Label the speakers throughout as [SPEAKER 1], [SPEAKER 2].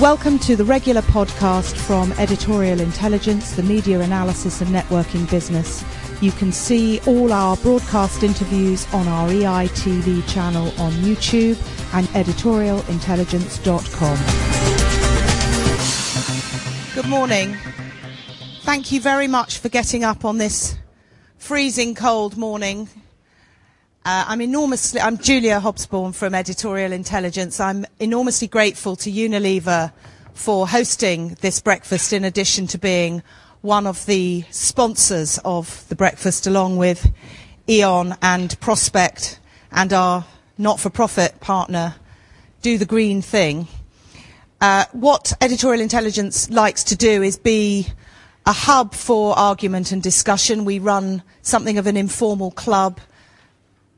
[SPEAKER 1] Welcome to the regular podcast from Editorial Intelligence, the media analysis and networking business. You can see all our broadcast interviews on our EITV channel on YouTube and editorialintelligence.com. Good morning. Thank you very much for getting up on this freezing cold morning uh, I'm enormously, I'm Julia Hobsbawm from Editorial Intelligence. I'm enormously grateful to Unilever for hosting this breakfast in addition to being one of the sponsors of the breakfast along with E.ON and Prospect and our not-for-profit partner Do the Green Thing. Uh, what Editorial Intelligence likes to do is be a hub for argument and discussion. We run something of an informal club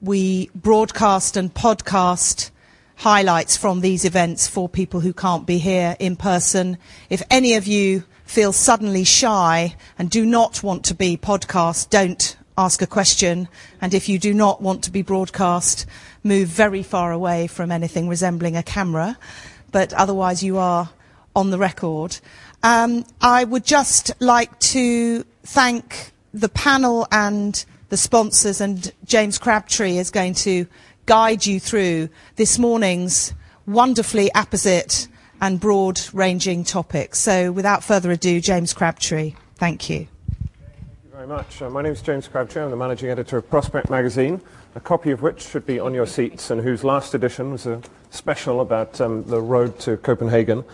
[SPEAKER 1] we broadcast and podcast highlights from these events for people who can't be here in person. If any of you feel suddenly shy and do not want to be podcast, don't ask a question. And if you do not want to be broadcast, move very far away from anything resembling a camera. But otherwise, you are on the record. Um, I would just like to thank the panel and the sponsors, and James Crabtree is going to guide you through this morning's wonderfully apposite and broad ranging topics. So, without further ado, James Crabtree, thank you.
[SPEAKER 2] Thank you very much. Uh, my name is James Crabtree. I'm the managing editor of Prospect magazine, a copy of which should be on your seats and whose last edition was a special about um, the road to Copenhagen.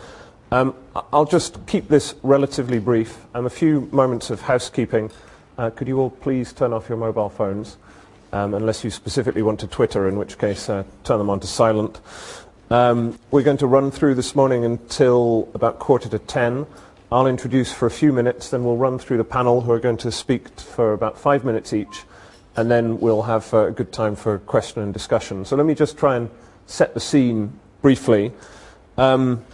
[SPEAKER 2] Um, I'll just keep this relatively brief and a few moments of housekeeping. Uh, could you all please turn off your mobile phones, um, unless you specifically want to Twitter, in which case uh, turn them on to silent. Um, we're going to run through this morning until about quarter to ten. I'll introduce for a few minutes, then we'll run through the panel who are going to speak for about five minutes each, and then we'll have uh, a good time for question and discussion. So let me just try and set the scene briefly. Um,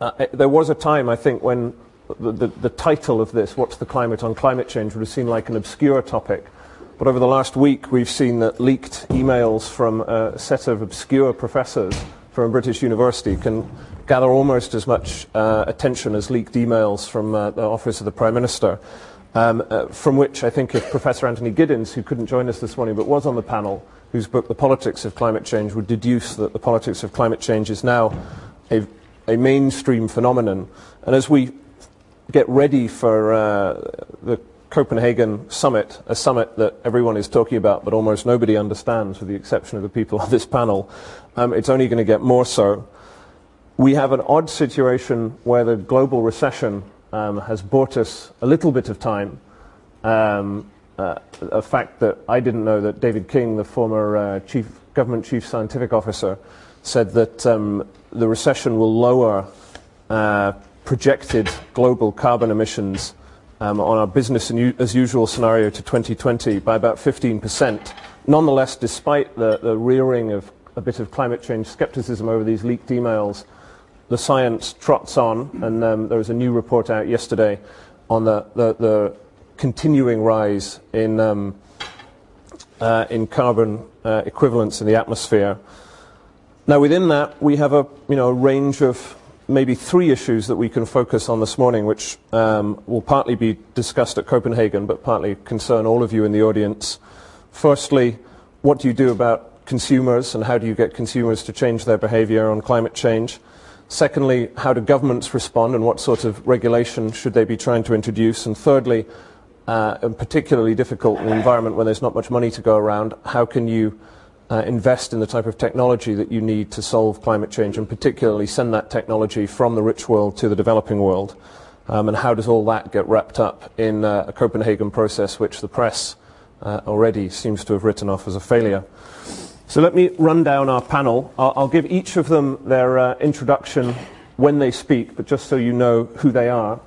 [SPEAKER 2] uh, there was a time, I think, when the, the, title of this, What's the Climate on Climate Change, would have seemed like an obscure topic. But over the last week, we've seen that leaked emails from a set of obscure professors from a British university can gather almost as much uh, attention as leaked emails from uh, the Office of the Prime Minister. Um, uh, from which I think if Professor Anthony Giddens, who couldn't join us this morning but was on the panel, whose book The Politics of Climate Change would deduce that the politics of climate change is now a, a mainstream phenomenon. And as we get ready for uh, the Copenhagen summit, a summit that everyone is talking about but almost nobody understands, with the exception of the people on this panel. Um, it's only going to get more so. We have an odd situation where the global recession um, has bought us a little bit of time. Um, uh, a fact that I didn't know that David King, the former uh, chief government chief scientific officer, said that um, the recession will lower uh, projected global carbon emissions um, on our business as usual scenario to 2020 by about 15%. Nonetheless, despite the, the rearing of a bit of climate change skepticism over these leaked emails, the science trots on, and um, there was a new report out yesterday on the, the, the continuing rise in, um, uh, in carbon uh, equivalents in the atmosphere. Now, within that, we have a you know, range of maybe three issues that we can focus on this morning, which um, will partly be discussed at Copenhagen, but partly concern all of you in the audience. Firstly, what do you do about consumers and how do you get consumers to change their behavior on climate change? Secondly, how do governments respond and what sort of regulation should they be trying to introduce? And thirdly, uh, and particularly difficult in an environment where there's not much money to go around, how can you uh, invest in the type of technology that you need to solve climate change and particularly send that technology from the rich world to the developing world? Um, and how does all that get wrapped up in uh, a Copenhagen process which the press uh, already seems to have written off as a failure? So let me run down our panel. I'll, I'll give each of them their uh, introduction when they speak, but just so you know who they are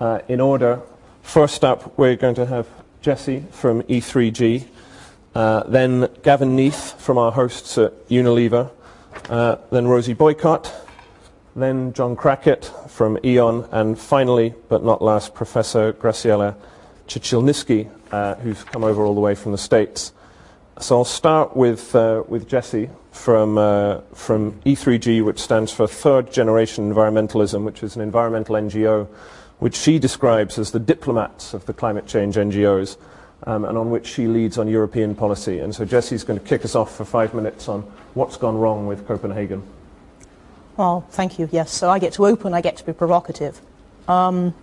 [SPEAKER 2] uh, in order. First up, we're going to have Jesse from E3G. Uh, then Gavin Neath from our hosts at Unilever. Uh, then Rosie Boycott. Then John Crackett from E.ON. And finally, but not last, Professor Graciela Chichilnisky, uh, who's come over all the way from the States. So I'll start with, uh, with Jesse from, uh, from E3G, which stands for Third Generation Environmentalism, which is an environmental NGO, which she describes as the diplomats of the climate change NGOs, um, and on which she leads on European policy. And so Jesse's going to kick us off for five minutes on what's gone wrong with Copenhagen.
[SPEAKER 3] Well, thank you. Yes, so I get to open, I get to be provocative. Um,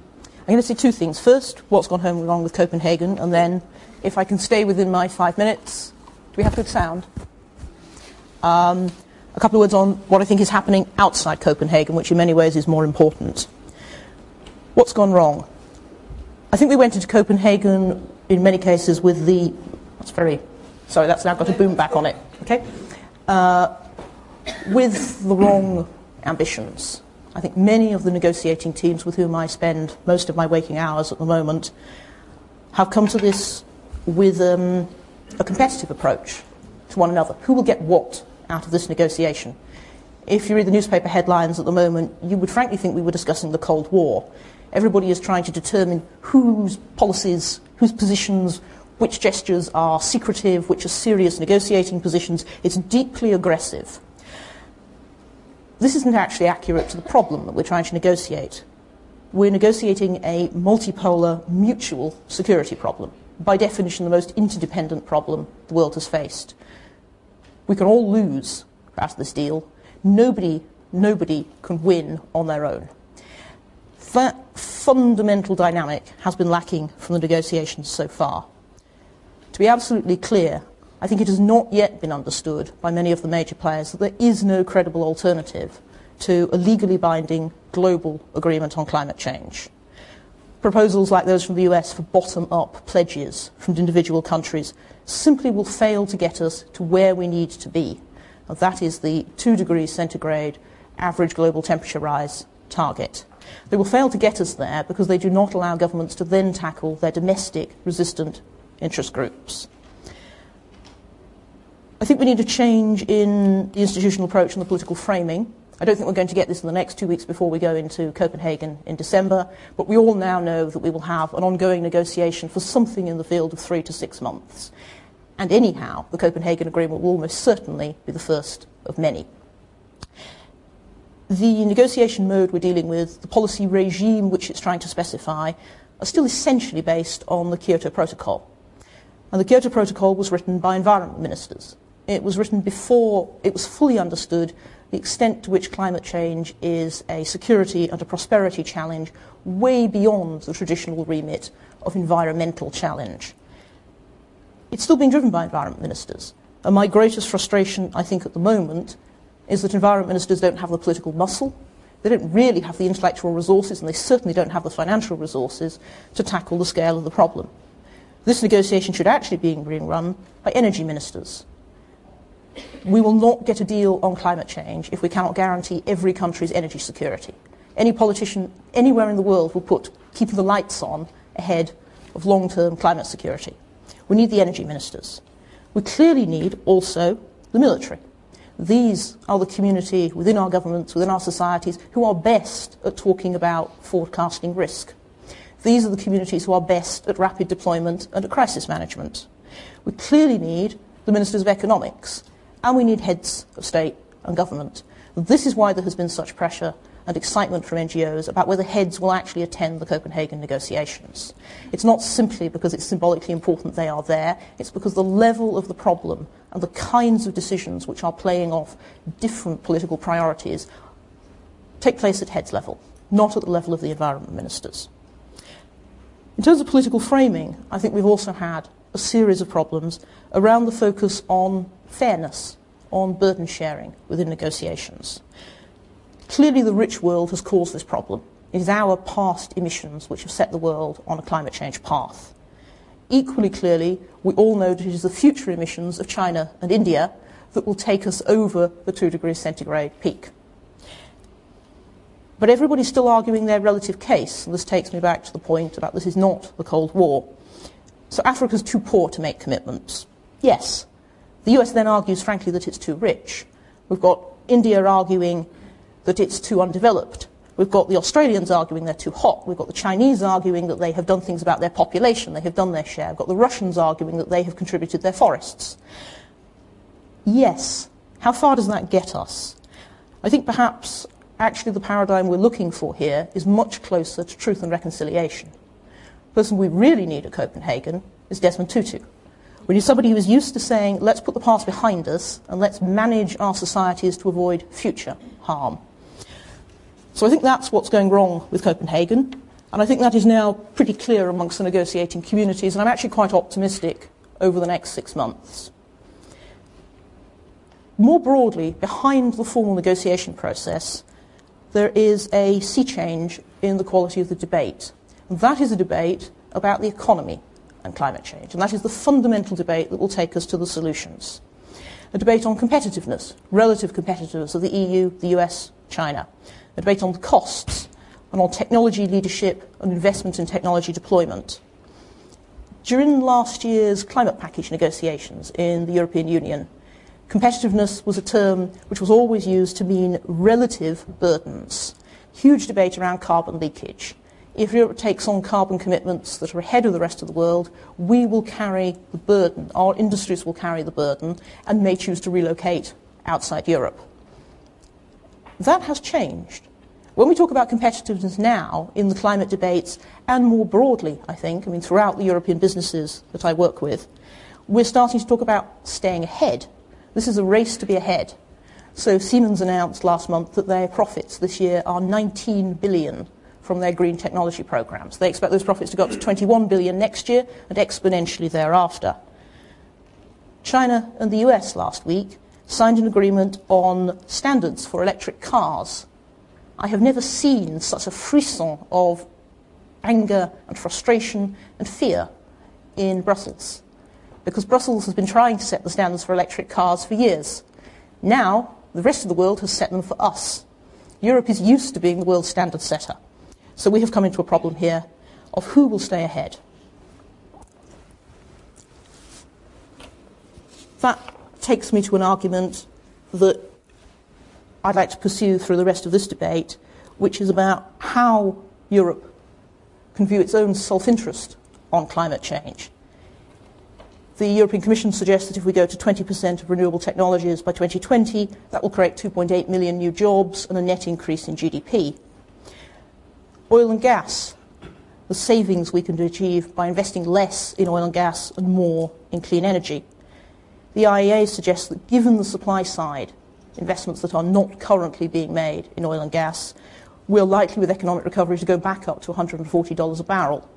[SPEAKER 3] I'm going to say two things. First, what's gone wrong with Copenhagen, and then, if I can stay within my five minutes, do we have good sound? Um, a couple of words on what I think is happening outside Copenhagen, which in many ways is more important. What's gone wrong? I think we went into Copenhagen in many cases with the. That's very. Sorry, that's now got a boom back on it. Okay? Uh, with the wrong ambitions. I think many of the negotiating teams with whom I spend most of my waking hours at the moment have come to this with um, a competitive approach to one another. Who will get what out of this negotiation? If you read the newspaper headlines at the moment, you would frankly think we were discussing the Cold War. Everybody is trying to determine whose policies, whose positions, which gestures are secretive, which are serious negotiating positions. It's deeply aggressive. This isn't actually accurate to the problem that we're trying to negotiate. We're negotiating a multipolar, mutual security problem by definition, the most interdependent problem the world has faced. We can all lose out of this deal. Nobody, nobody can win on their own. That fundamental dynamic has been lacking from the negotiations so far. To be absolutely clear, I think it has not yet been understood by many of the major players that there is no credible alternative to a legally binding global agreement on climate change proposals like those from the US for bottom up pledges from individual countries simply will fail to get us to where we need to be. And that is the 2 degrees centigrade average global temperature rise target. They will fail to get us there because they do not allow governments to then tackle their domestic resistant interest groups. I think we need a change in the institutional approach and the political framing. I don't think we're going to get this in the next two weeks before we go into Copenhagen in December, but we all now know that we will have an ongoing negotiation for something in the field of three to six months. And anyhow, the Copenhagen Agreement will almost certainly be the first of many. The negotiation mode we're dealing with, the policy regime which it's trying to specify, are still essentially based on the Kyoto Protocol. And the Kyoto Protocol was written by environment ministers. It was written before it was fully understood the extent to which climate change is a security and a prosperity challenge way beyond the traditional remit of environmental challenge. It's still being driven by environment ministers. And my greatest frustration, I think, at the moment is that environment ministers don't have the political muscle, they don't really have the intellectual resources, and they certainly don't have the financial resources to tackle the scale of the problem. This negotiation should actually be being run by energy ministers we will not get a deal on climate change if we cannot guarantee every country's energy security. Any politician anywhere in the world will put keeping the lights on ahead of long term climate security. We need the energy ministers. We clearly need also the military. These are the community within our governments, within our societies, who are best at talking about forecasting risk. These are the communities who are best at rapid deployment and at crisis management. We clearly need the ministers of economics and we need heads of state and government. This is why there has been such pressure and excitement from NGOs about whether heads will actually attend the Copenhagen negotiations. It's not simply because it's symbolically important they are there, it's because the level of the problem and the kinds of decisions which are playing off different political priorities take place at heads level, not at the level of the environment ministers. In terms of political framing, I think we've also had a series of problems around the focus on fairness on burden sharing within negotiations. Clearly, the rich world has caused this problem. It is our past emissions which have set the world on a climate change path. Equally clearly, we all know that it is the future emissions of China and India that will take us over the 2 degrees centigrade peak. But everybody's still arguing their relative case, and this takes me back to the point about this is not the Cold War. So Africa's too poor to make commitments. Yes, the US then argues, frankly, that it's too rich. We've got India arguing that it's too undeveloped. We've got the Australians arguing they're too hot. We've got the Chinese arguing that they have done things about their population. They have done their share. We've got the Russians arguing that they have contributed their forests. Yes. How far does that get us? I think perhaps actually the paradigm we're looking for here is much closer to truth and reconciliation. The person we really need at Copenhagen is Desmond Tutu. We need somebody who is used to saying, let's put the past behind us and let's manage our societies to avoid future harm. So I think that's what's going wrong with Copenhagen, and I think that is now pretty clear amongst the negotiating communities, and I'm actually quite optimistic over the next six months. More broadly, behind the formal negotiation process, there is a sea change in the quality of the debate. And that is a debate about the economy and climate change, and that is the fundamental debate that will take us to the solutions. A debate on competitiveness, relative competitiveness of the EU, the US, China a debate on costs and on technology leadership and investment in technology deployment. During last year's climate package negotiations in the European Union, competitiveness was a term which was always used to mean relative burdens. Huge debate around carbon leakage. If Europe takes on carbon commitments that are ahead of the rest of the world, we will carry the burden, our industries will carry the burden, and may choose to relocate outside Europe. That has changed. When we talk about competitiveness now in the climate debates, and more broadly, I think, I mean, throughout the European businesses that I work with, we're starting to talk about staying ahead. This is a race to be ahead. So Siemens announced last month that their profits this year are 19 billion from their green technology programs. They expect those profits to go up to 21 billion next year and exponentially thereafter. China and the US last week signed an agreement on standards for electric cars. I have never seen such a frisson of anger and frustration and fear in Brussels because Brussels has been trying to set the standards for electric cars for years. Now, the rest of the world has set them for us. Europe is used to being the world standard setter. So we have come into a problem here of who will stay ahead. That takes me to an argument that I'd like to pursue through the rest of this debate, which is about how Europe can view its own self interest on climate change. The European Commission suggests that if we go to 20% of renewable technologies by 2020, that will create 2.8 million new jobs and a net increase in GDP. Oil and gas, the savings we can achieve by investing less in oil and gas and more in clean energy. The IEA suggests that given the supply side, investments that are not currently being made in oil and gas, we're likely with economic recovery to go back up to $140 a barrel.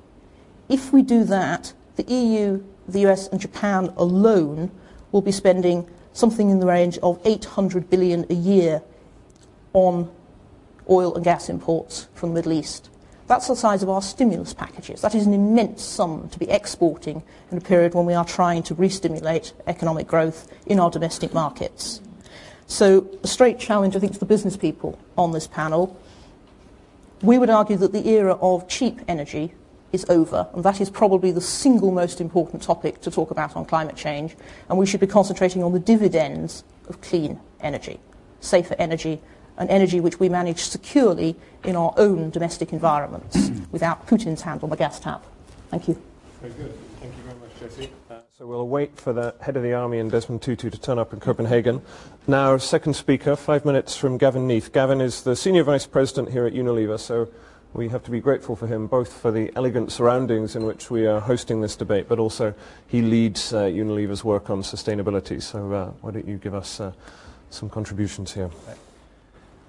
[SPEAKER 3] If we do that, the EU, the US and Japan alone will be spending something in the range of 800 billion a year on oil and gas imports from the Middle East. That's the size of our stimulus packages. That is an immense sum to be exporting in a period when we are trying to re-stimulate economic growth in our domestic markets. So a straight challenge, I think, to the business people on this panel. We would argue that the era of cheap energy is over, and that is probably the single most important topic to talk about on climate change, and we should be concentrating on the dividends of clean energy, safer energy, an energy which we manage securely in our own domestic environments without Putin's hand on the gas tap. Thank you.
[SPEAKER 2] Very good. Thank you very much, Jessie. So we'll wait for the head of the army and Desmond Tutu to turn up in Copenhagen. Now, second speaker, five minutes from Gavin Neath. Gavin is the senior vice president here at Unilever, so we have to be grateful for him both for the elegant surroundings in which we are hosting this debate, but also he leads uh, Unilever's work on sustainability. So uh, why don't you give us uh, some contributions here?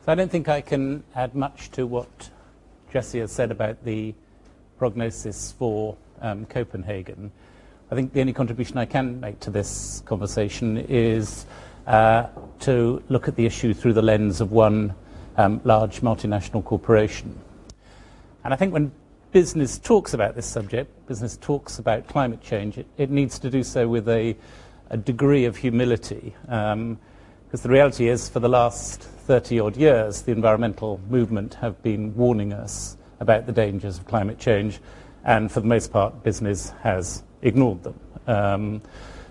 [SPEAKER 4] So I don't think I can add much to what Jesse has said about the prognosis for um, Copenhagen. I think the only contribution I can make to this conversation is uh, to look at the issue through the lens of one um, large multinational corporation. And I think when business talks about this subject, business talks about climate change, it, it needs to do so with a, a degree of humility. Um, because the reality is, for the last 30 odd years, the environmental movement have been warning us about the dangers of climate change, and for the most part, business has ignored them. Um,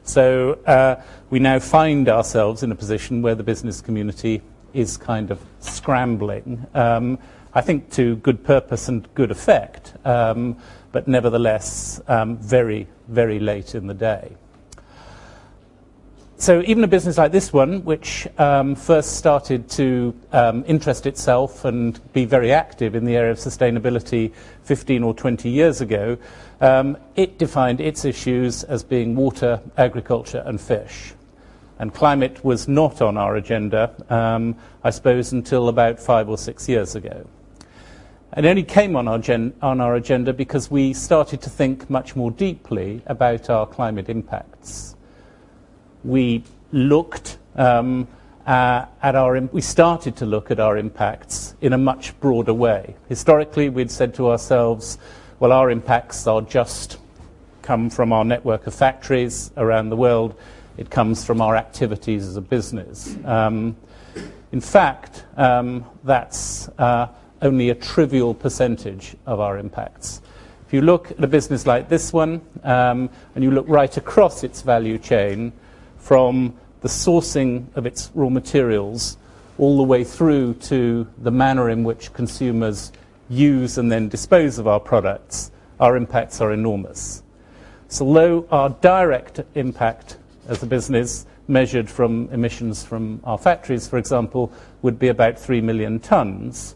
[SPEAKER 4] so uh, we now find ourselves in a position where the business community is kind of scrambling um, I think to good purpose and good effect, um, but nevertheless um, very, very late in the day. So even a business like this one, which um, first started to um, interest itself and be very active in the area of sustainability 15 or 20 years ago, um, it defined its issues as being water, agriculture, and fish. And climate was not on our agenda, um, I suppose, until about five or six years ago. It only came on our, gen- on our agenda because we started to think much more deeply about our climate impacts we looked um, uh, at our, we started to look at our impacts in a much broader way. Historically, we'd said to ourselves, well, our impacts are just come from our network of factories around the world. It comes from our activities as a business. Um, in fact, um, that's uh, only a trivial percentage of our impacts. If you look at a business like this one, um, and you look right across its value chain, from the sourcing of its raw materials all the way through to the manner in which consumers use and then dispose of our products, our impacts are enormous. So, although our direct impact as a business, measured from emissions from our factories, for example, would be about 3 million tonnes,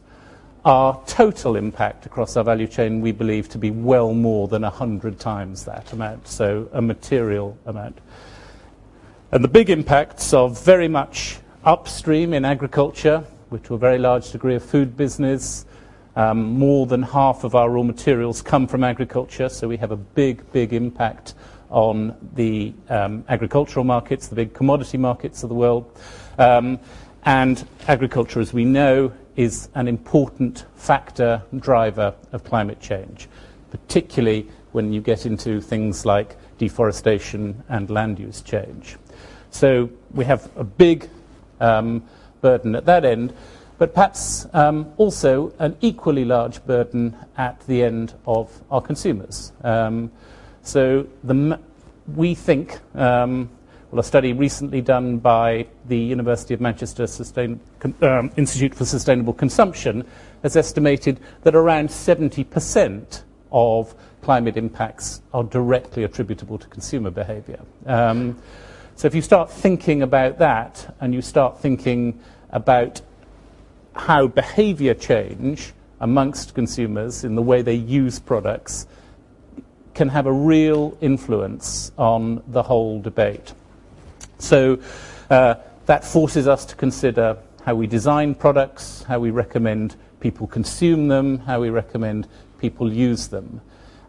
[SPEAKER 4] our total impact across our value chain we believe to be well more than 100 times that amount, so a material amount. And the big impacts are very much upstream in agriculture, which to a very large degree of food business. Um, more than half of our raw materials come from agriculture, so we have a big, big impact on the um, agricultural markets, the big commodity markets of the world. Um, and agriculture, as we know, is an important factor, driver of climate change, particularly when you get into things like deforestation and land use change. So we have a big um, burden at that end, but perhaps um, also an equally large burden at the end of our consumers. Um, so the, we think, um, well, a study recently done by the University of Manchester Sustain, um, Institute for Sustainable Consumption has estimated that around 70% of climate impacts are directly attributable to consumer behaviour. Um, so if you start thinking about that and you start thinking about how behavior change amongst consumers in the way they use products can have a real influence on the whole debate. So uh, that forces us to consider how we design products, how we recommend people consume them, how we recommend people use them.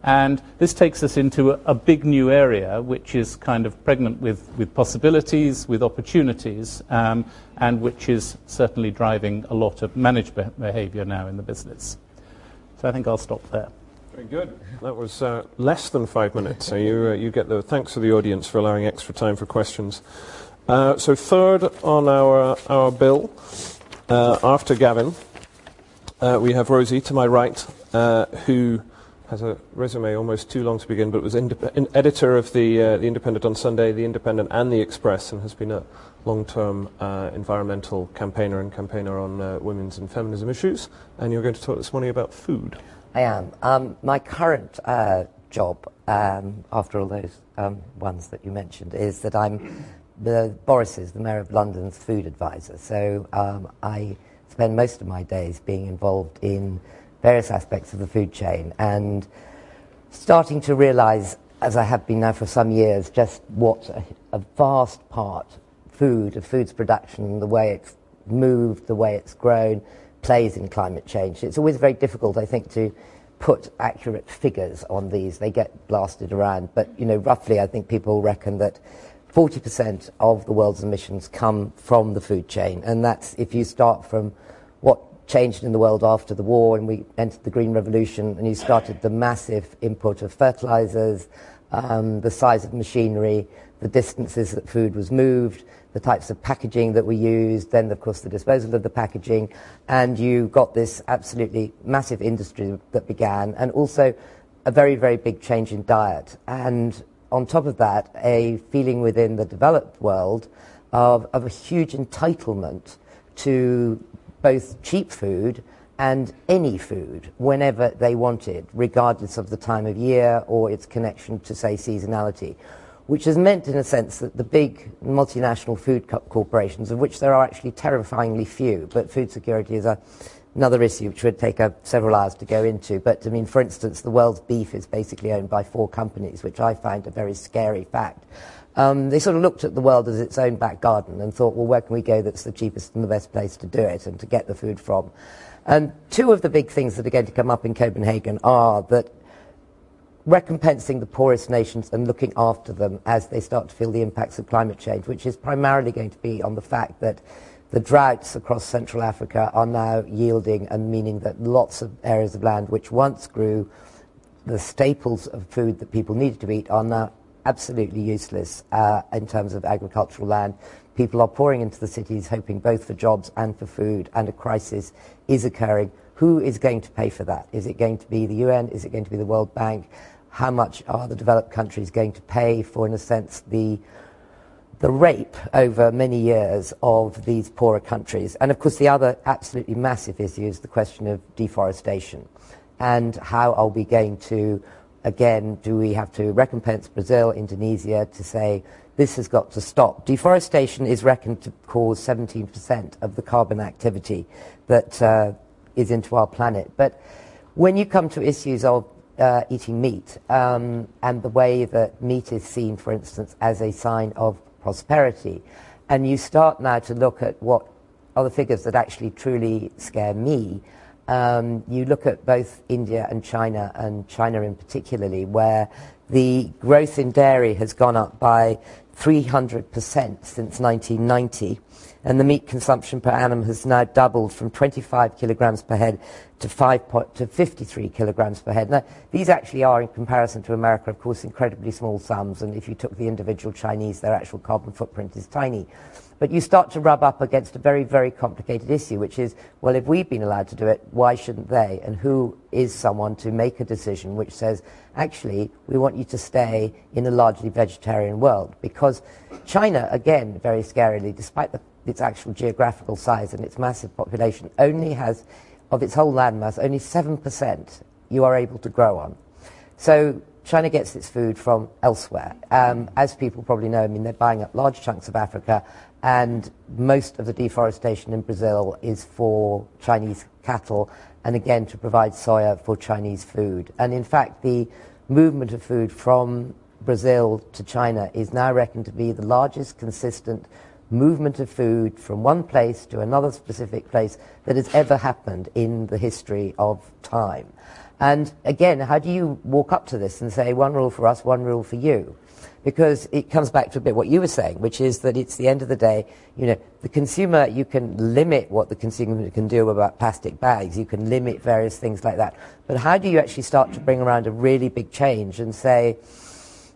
[SPEAKER 4] And this takes us into a, a, big new area, which is kind of pregnant with, with possibilities, with opportunities, um, and which is certainly driving a lot of managed behavior now in the business. So I think I'll stop there.
[SPEAKER 2] Very good. That was uh, less than five minutes. So you, uh, you get the thanks to the audience for allowing extra time for questions. Uh, so third on our, our bill, uh, after Gavin, uh, we have Rosie to my right, uh, who has a resume almost too long to begin, but was indep- editor of the, uh, the Independent on Sunday, the Independent and the Express, and has been a long-term uh, environmental campaigner and campaigner on uh, women's and feminism issues. And you're going to talk this morning about food.
[SPEAKER 5] I am. Um, my current uh, job, um, after all those um, ones that you mentioned, is that I'm the Boris is the Mayor of London's food advisor. So um, I spend most of my days being involved in various aspects of the food chain and starting to realize, as I have been now for some years, just what a, a vast part food, of food's production, the way it's moved, the way it's grown, plays in climate change. It's always very difficult, I think, to put accurate figures on these. They get blasted around, but you know, roughly, I think people reckon that 40% of the world's emissions come from the food chain, and that's if you start from changed in the world after the war and we entered the Green Revolution and you started the massive input of fertilizers, um, the size of machinery, the distances that food was moved, the types of packaging that we used, then of course the disposal of the packaging, and you got this absolutely massive industry that began, and also a very, very big change in diet. And on top of that, a feeling within the developed world of, of a huge entitlement to both cheap food and any food whenever they wanted, regardless of the time of year or its connection to, say, seasonality. Which has meant, in a sense, that the big multinational food co- corporations, of which there are actually terrifyingly few, but food security is a, another issue which would take uh, several hours to go into. But, I mean, for instance, the world's beef is basically owned by four companies, which I find a very scary fact. Um, they sort of looked at the world as its own back garden and thought, well, where can we go that's the cheapest and the best place to do it and to get the food from? And two of the big things that are going to come up in Copenhagen are that recompensing the poorest nations and looking after them as they start to feel the impacts of climate change, which is primarily going to be on the fact that the droughts across Central Africa are now yielding and meaning that lots of areas of land which once grew the staples of food that people needed to eat are now absolutely useless uh, in terms of agricultural land. People are pouring into the cities hoping both for jobs and for food, and a crisis is occurring. Who is going to pay for that? Is it going to be the UN? Is it going to be the World Bank? How much are the developed countries going to pay for, in a sense, the the rape over many years of these poorer countries. And of course, the other absolutely massive issue is the question of deforestation. And how are we going to, again, do we have to recompense Brazil, Indonesia to say this has got to stop? Deforestation is reckoned to cause 17% of the carbon activity that uh, is into our planet. But when you come to issues of uh, eating meat um, and the way that meat is seen, for instance, as a sign of prosperity. And you start now to look at what are the figures that actually truly scare me. Um, you look at both India and China, and China in particularly, where the growth in dairy has gone up by 300% since 1990 and the meat consumption per annum has now doubled from 25 kilograms per head to, 5 po- to 53 kilograms per head. Now, these actually are, in comparison to America, of course, incredibly small sums, and if you took the individual Chinese, their actual carbon footprint is tiny. But you start to rub up against a very, very complicated issue, which is, well, if we've been allowed to do it, why shouldn't they? And who is someone to make a decision which says, actually, we want you to stay in a largely vegetarian world? Because China, again, very scarily, despite the, its actual geographical size and its massive population, only has, of its whole landmass, only 7% you are able to grow on. So China gets its food from elsewhere. Um, as people probably know, I mean, they're buying up large chunks of Africa, and most of the deforestation in Brazil is for Chinese cattle, and again to provide soya for Chinese food. And in fact, the movement of food from Brazil to China is now reckoned to be the largest consistent movement of food from one place to another specific place that has ever happened in the history of time. And again, how do you walk up to this and say one rule for us, one rule for you? Because it comes back to a bit what you were saying, which is that it's the end of the day, you know, the consumer, you can limit what the consumer can do about plastic bags, you can limit various things like that. But how do you actually start to bring around a really big change and say,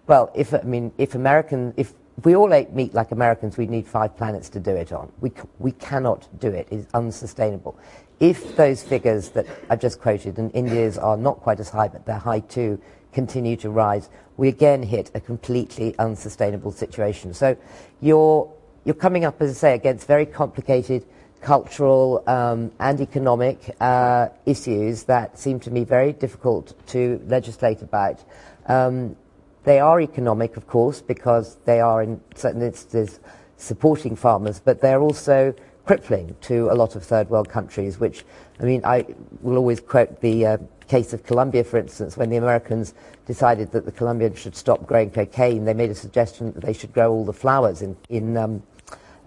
[SPEAKER 5] well, if, I mean, if American, if if we all ate meat like Americans, we'd need five planets to do it on. We, we cannot do it. It's unsustainable. If those figures that I've just quoted, and India's are not quite as high, but they're high too, continue to rise, we again hit a completely unsustainable situation. So you're, you're coming up, as I say, against very complicated cultural um, and economic uh, issues that seem to me very difficult to legislate about. Um, they are economic, of course, because they are in certain instances supporting farmers, but they're also crippling to a lot of third world countries, which, I mean, I will always quote the uh, case of Colombia, for instance, when the Americans decided that the Colombians should stop growing cocaine, they made a suggestion that they should grow all the flowers in, in um,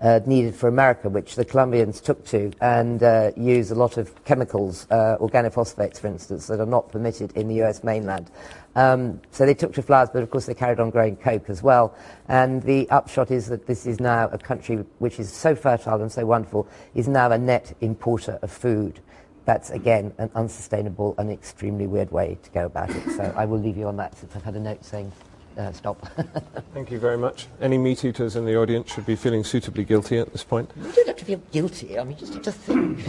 [SPEAKER 5] uh, needed for America, which the Colombians took to and uh, use a lot of chemicals, uh, organophosphates, for instance, that are not permitted in the US mainland. Um, so they took to flowers, but of course they carried on growing coke as well. And the upshot is that this is now a country which is so fertile and so wonderful, is now a net importer of food. That's again an unsustainable and extremely weird way to go about it. So I will leave you on that since I've had a note saying uh, stop.
[SPEAKER 2] Thank you very much. Any meat eaters in the audience should be feeling suitably guilty at this point.
[SPEAKER 5] you don't have to feel guilty. I mean, just have to think.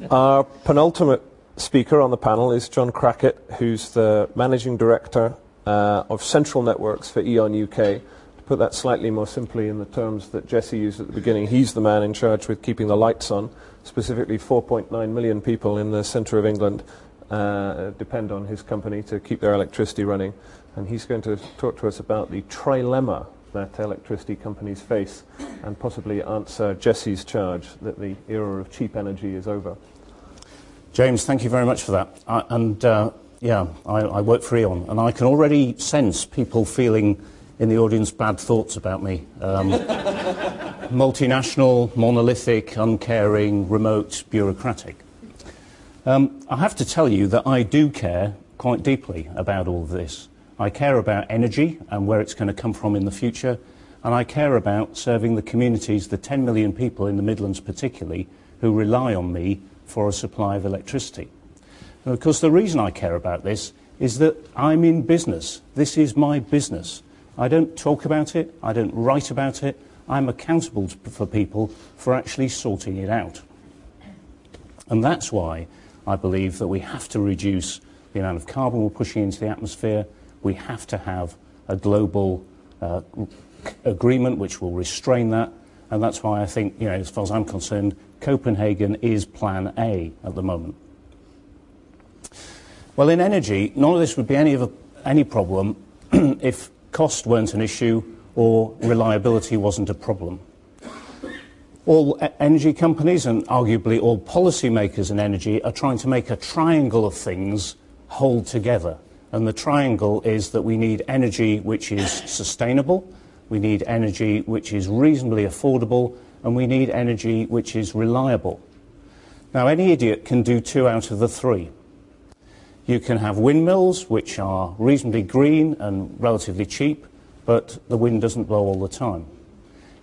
[SPEAKER 2] Our penultimate speaker on the panel is John Crackett, who's the managing director uh, of Central Networks for E.ON UK, To put that slightly more simply in the terms that Jesse used at the beginning, he's the man in charge with keeping the lights on. Specifically, 4.9 million people in the centre of England uh, depend on his company to keep their electricity running. And he's going to talk to us about the trilemma that electricity companies face and possibly answer Jesse's charge that the era of cheap energy is over.
[SPEAKER 6] James, thank you very much for that. I, and uh, yeah, I, I, work for E.ON, and I can already sense people feeling in the audience bad thoughts about me. Um, multinational, monolithic, uncaring, remote, bureaucratic. Um, I have to tell you that I do care quite deeply about all of this. I care about energy and where it's going to come from in the future, and I care about serving the communities, the 10 million people in the Midlands particularly, who rely on me for a supply of electricity. And of course, the reason I care about this is that I'm in business. This is my business. I don't talk about it, I don't write about it, I'm accountable for people for actually sorting it out. And that's why I believe that we have to reduce the amount of carbon we're pushing into the atmosphere. We have to have a global uh, agreement which will restrain that. And that's why I think, you know, as far as I'm concerned, Copenhagen is plan A at the moment. Well, in energy, none of this would be any, a, any problem if cost weren't an issue or reliability wasn't a problem. All energy companies and arguably all policymakers in energy are trying to make a triangle of things hold together. And the triangle is that we need energy which is sustainable, we need energy which is reasonably affordable, and we need energy which is reliable. Now, any idiot can do two out of the three. You can have windmills, which are reasonably green and relatively cheap, but the wind doesn't blow all the time.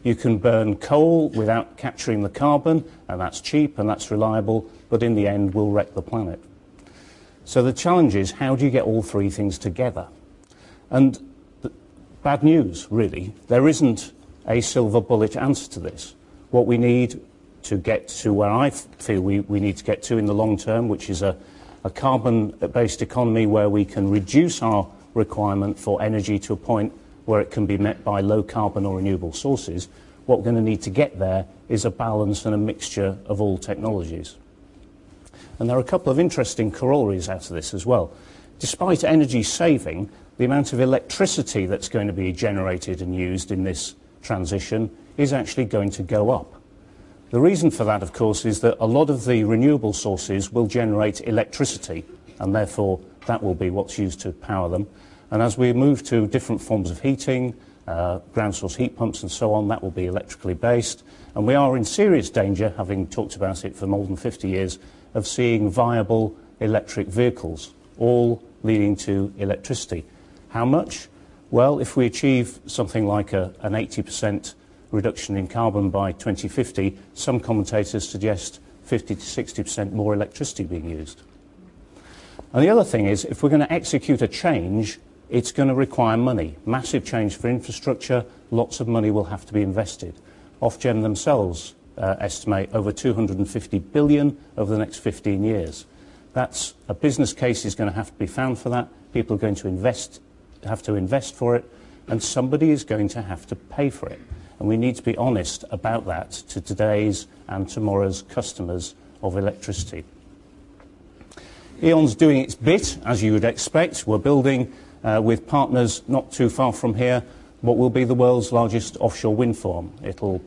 [SPEAKER 6] You can burn coal without capturing the carbon, and that's cheap and that's reliable, but in the end will wreck the planet. So the challenge is how do you get all three things together? And bad news, really. There isn't a silver bullet answer to this. What we need to get to where I feel we, we need to get to in the long term, which is a a carbon-based economy where we can reduce our requirement for energy to a point where it can be met by low carbon or renewable sources, what we're going to need to get there is a balance and a mixture of all technologies. And there are a couple of interesting corollaries out of this as well. Despite energy saving, the amount of electricity that's going to be generated and used in this transition is actually going to go up. The reason for that, of course, is that a lot of the renewable sources will generate electricity, and therefore that will be what's used to power them. And as we move to different forms of heating, uh, ground source heat pumps and so on, that will be electrically based. And we are in serious danger, having talked about it for more than 50 years, of seeing viable electric vehicles, all leading to electricity. How much? Well, if we achieve something like a, an 80% reduction in carbon by 2050, some commentators suggest 50 to 60% more electricity being used. And the other thing is, if we're going to execute a change, it's going to require money. Massive change for infrastructure, lots of money will have to be invested. Ofgem themselves uh, estimate over 250 billion over the next 15 years. That's a business case is going to have to be found for that. People are going to invest, have to invest for it, and somebody is going to have to pay for it. And we need to be honest about that to today's and tomorrow's customers of electricity. E.ON's doing its bit, as you would expect. We're building, uh, with partners not too far from here, what will be the world's largest offshore wind farm. It'll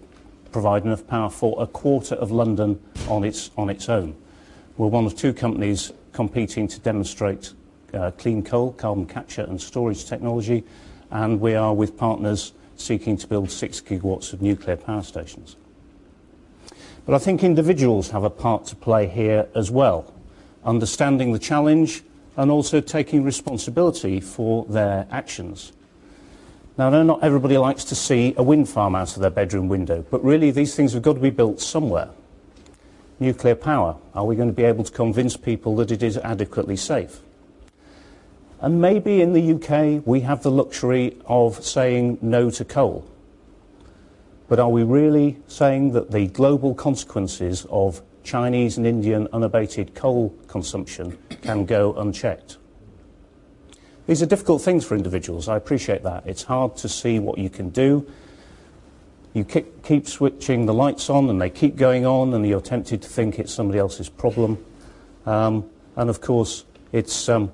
[SPEAKER 6] provide enough power for a quarter of London on its, on its own. We're one of two companies competing to demonstrate uh, clean coal, carbon capture and storage technology, and we are with partners seeking to build six gigawatts of nuclear power stations. But I think individuals have a part to play here as well, understanding the challenge and also taking responsibility for their actions. Now, I know not everybody likes to see a wind farm out of their bedroom window, but really these things have got to be built somewhere. Nuclear power, are we going to be able to convince people that it is adequately safe? And maybe in the UK we have the luxury of saying no to coal. But are we really saying that the global consequences of Chinese and Indian unabated coal consumption can go unchecked? These are difficult things for individuals. I appreciate that. It's hard to see what you can do. You keep, switching the lights on and they keep going on, and you're tempted to think it's somebody else's problem. Um, and of course, it's, um,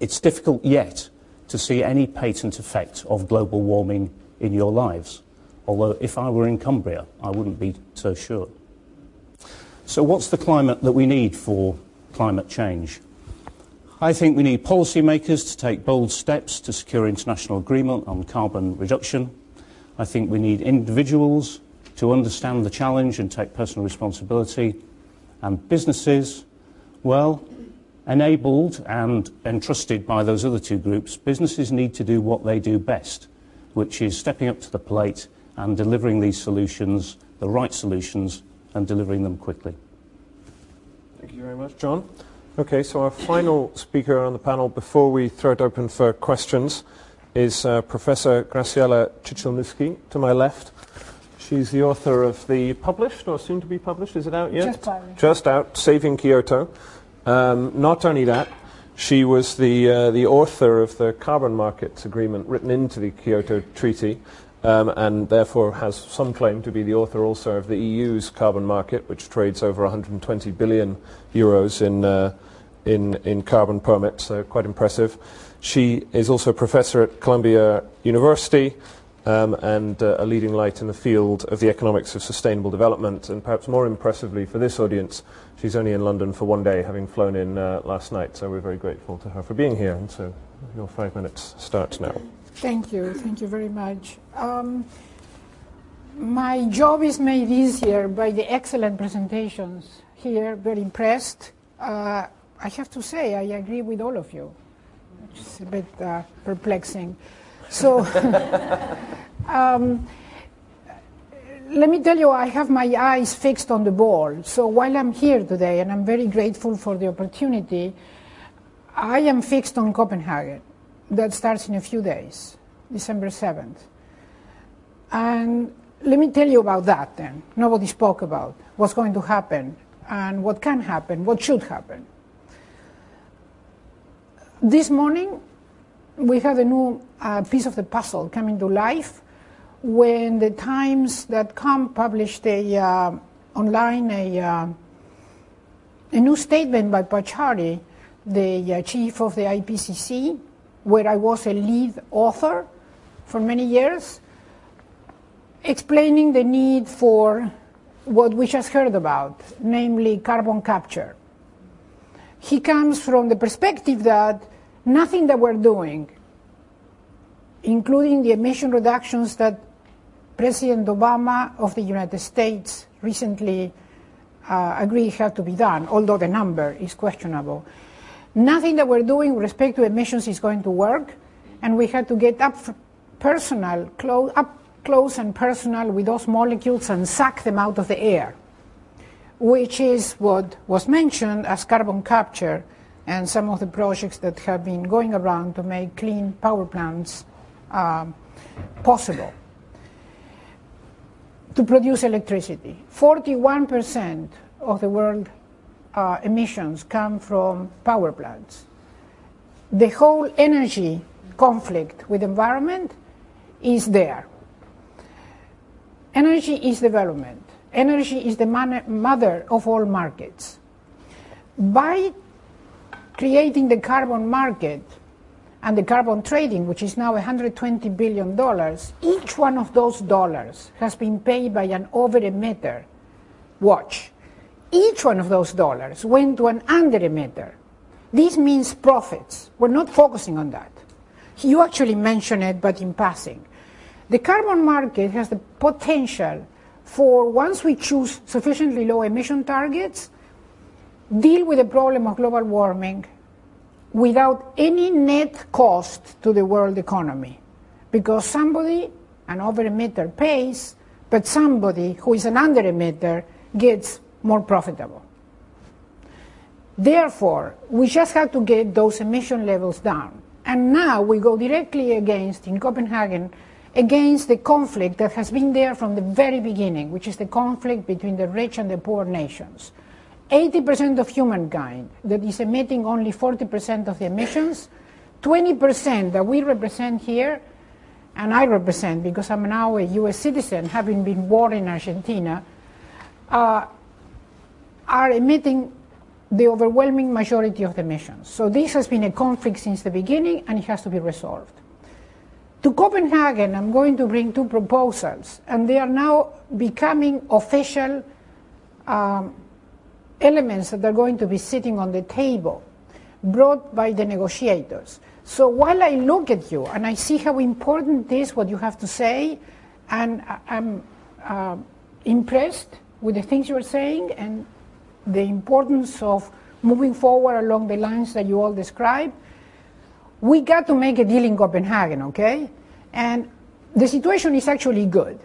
[SPEAKER 6] it's difficult yet to see any patent effect of global warming in your lives. Although, if I were in Cumbria, I wouldn't be so sure. So, what's the climate that we need for climate change? I think we need policymakers to take bold steps to secure international agreement on carbon reduction. I think we need individuals to understand the challenge and take personal responsibility. And businesses, well, enabled and entrusted by those other two groups, businesses need to do what they do best, which is stepping up to the plate and delivering these solutions, the right solutions, and delivering them quickly.
[SPEAKER 2] Thank you very much, John. Okay, so our final speaker on the panel before we throw it open for questions is uh, Professor Graciela Chichilnisky to my left. She's the author of the published or soon to be published, is it out yet?
[SPEAKER 7] Just published.
[SPEAKER 2] Just out, Saving Kyoto. Um, not only that, she was the, uh, the author of the carbon markets agreement written into the Kyoto Treaty um, and therefore has some claim to be the author also of the EU's carbon market, which trades over 120 billion euros in, uh, in, in carbon permits, so quite impressive. She is also a professor at Columbia University um, and uh, a leading light in the field of the economics of sustainable development. And perhaps more impressively for this audience, she's only in London for one day, having flown in uh, last night. So we're very grateful to her for being here. And so your five minutes starts now.
[SPEAKER 7] Thank you. Thank you very much. Um, my job is made easier by the excellent presentations here. Very impressed. Uh, I have to say, I agree with all of you, which is a bit uh, perplexing. So, um, let me tell you, I have my eyes fixed on the ball. So while I'm here today, and I'm very grateful for the opportunity, I am fixed on Copenhagen. That starts in a few days, December 7th. And let me tell you about that then. Nobody spoke about what's going to happen and what can happen, what should happen. This morning, we had a new uh, piece of the puzzle coming to life when the Times.com published a, uh, online a, uh, a new statement by Pachauri, the uh, chief of the IPCC, where I was a lead author for many years, explaining the need for what we just heard about, namely carbon capture. He comes from the perspective that nothing that we're doing, including the emission reductions that President Obama of the United States recently uh, agreed have to be done, although the number is questionable. Nothing that we're doing with respect to emissions is going to work, and we have to get up personal, close, up close and personal with those molecules and suck them out of the air, which is what was mentioned as carbon capture and some of the projects that have been going around to make clean power plants um, possible to produce electricity. 41% of the world uh, emissions come from power plants. The whole energy conflict with environment is there. Energy is development. Energy is the mother of all markets. By creating the carbon market and the carbon trading, which is now $120 billion, each one of those dollars has been paid by an over emitter. Watch. Each one of those dollars went to an under emitter. This means profits. We're not focusing on that. You actually mentioned it, but in passing. The carbon market has the potential for, once we choose sufficiently low emission targets, deal with the problem of global warming without any net cost to the world economy. Because somebody, an over emitter, pays, but somebody who is an under emitter gets more profitable. Therefore, we just have to get those emission levels down. And now we go directly against, in Copenhagen, against the conflict that has been there from the very beginning, which is the conflict between the rich and the poor nations. 80% of humankind that is emitting only 40% of the emissions 20% that we represent here, and I represent because I'm now a US citizen, having been born in Argentina, uh, are emitting the overwhelming majority of the emissions. So this has been a conflict since the beginning and it has to be resolved. To Copenhagen, I'm going to bring two proposals, and they are now becoming official um, elements that are going to be sitting on the table, brought by the negotiators. So while I look at you and I see how important is what you have to say, and I'm uh, impressed with the things you're saying and the importance of moving forward along the lines that you all described, we got to make a deal in Copenhagen, okay? And the situation is actually good.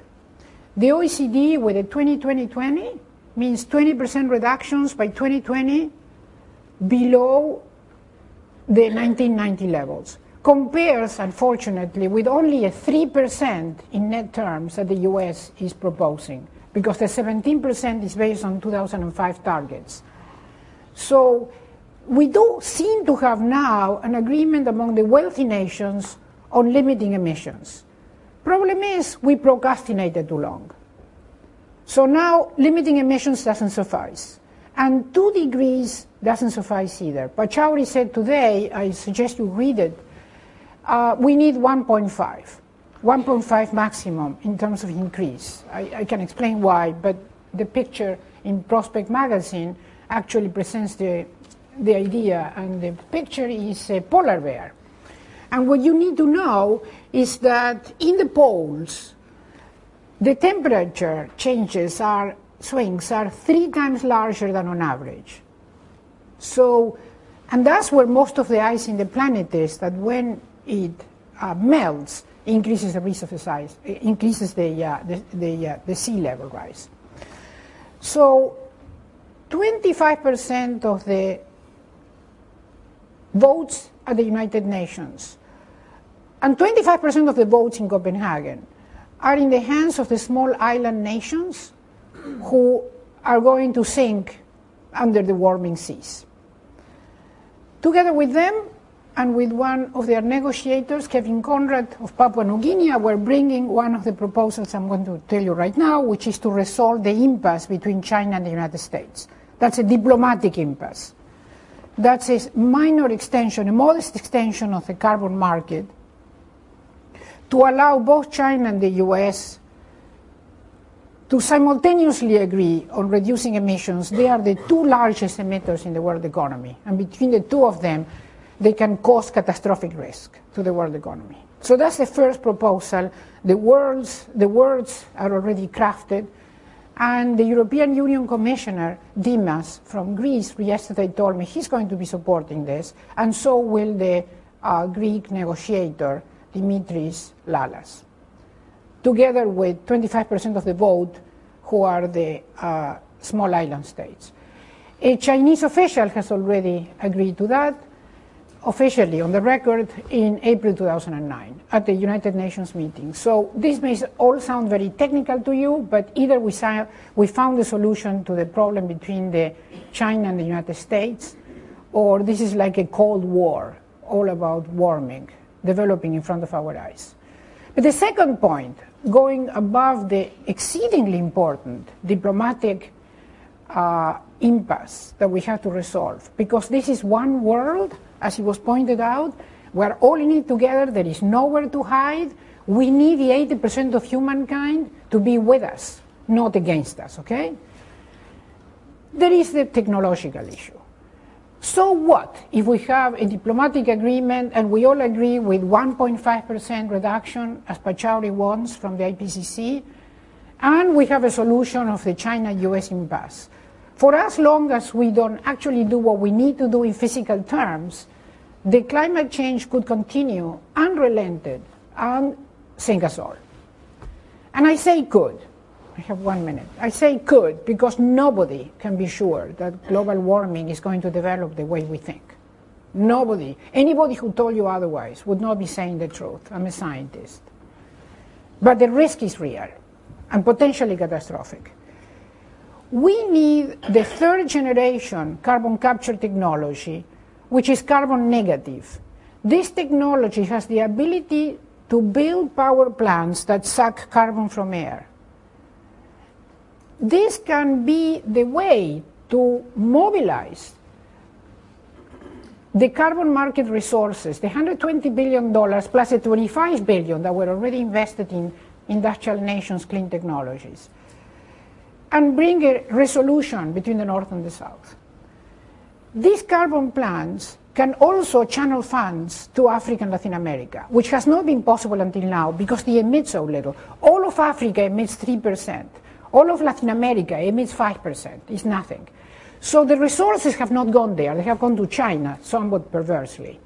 [SPEAKER 7] The OECD with the 2020-20 means 20% reductions by 2020 below the 1990 levels. Compares, unfortunately, with only a 3% in net terms that the US is proposing, because the 17% is based on 2005 targets. So we do seem to have now an agreement among the wealthy nations on limiting emissions. Problem is, we procrastinated too long. So now limiting emissions doesn't suffice. And two degrees doesn't suffice either. But Pachauri said today, I suggest you read it, uh, we need 1.5. 1.5 maximum in terms of increase. I, I, can explain why, but the picture in Prospect magazine actually presents the, the idea, and the picture is a polar bear. And what you need to know is that in the poles, the temperature changes are swings are three times larger than on average. So, and that's where most of the ice in the planet is. That when it uh, melts, increases the risk of the size, increases the uh, the the, uh, the sea level rise. So, 25% of the votes at the United Nations and 25% of the votes in Copenhagen are in the hands of the small island nations who are going to sink under the warming seas. Together with them and with one of their negotiators, Kevin Conrad of Papua New Guinea, we're bringing one of the proposals I'm going to tell you right now, which is to resolve the impasse between China and the United States. That's a diplomatic impasse. That's a minor extension, a modest extension of the carbon market to allow both China and the US to simultaneously agree on reducing emissions. They are the two largest emitters in the world economy. And between the two of them, they can cause catastrophic risk to the world economy. So that's the first proposal. The words, the words are already crafted. And the European Union Commissioner, Dimas, from Greece, yesterday told me he's going to be supporting this, and so will the uh, Greek negotiator, Dimitris Lalas together with 25% of the vote who are the uh, small island states. A Chinese official has already agreed to that, officially on the record in April 2009 at the United Nations meeting. So this may all sound very technical to you, but either we, we found a solution to the problem between the China and the United States, or this is like a Cold War, all about warming, developing in front of our eyes. But the second point going above the exceedingly important diplomatic uh, impasse that we have to resolve. Because this is one world, as it was pointed out, we're all in it together, there is nowhere to hide. We need the 80% of humankind to be with us, not against us, okay? There is the technological issue. So what if we have a diplomatic agreement and we all agree with 1.5% reduction, as Pachauri wants from the IPCC, and we have a solution of the China-US impasse? For as long as we don't actually do what we need to do in physical terms, the climate change could continue unrelented and sink us all. And I say could I have one minute. I say could because nobody can be sure that global warming is going to develop the way we think. Nobody. Anybody who told you otherwise would not be saying the truth. I'm a scientist. But the risk is real and potentially catastrophic. We need the third generation carbon capture technology, which is carbon negative. This technology has the ability to build power plants that suck carbon from air. This can be the way to mobilize the carbon market resources, the $120 billion plus the 25 billion that were already invested in industrial nations' clean technologies, and bring a resolution between the North and the South. These carbon plants can also channel funds to Africa and Latin America, which has not been possible until now because they emit so little. All of Africa emits 3%. All of Latin America emits 5%. It's nothing. So the resources have not gone there. They have gone to China, somewhat perversely.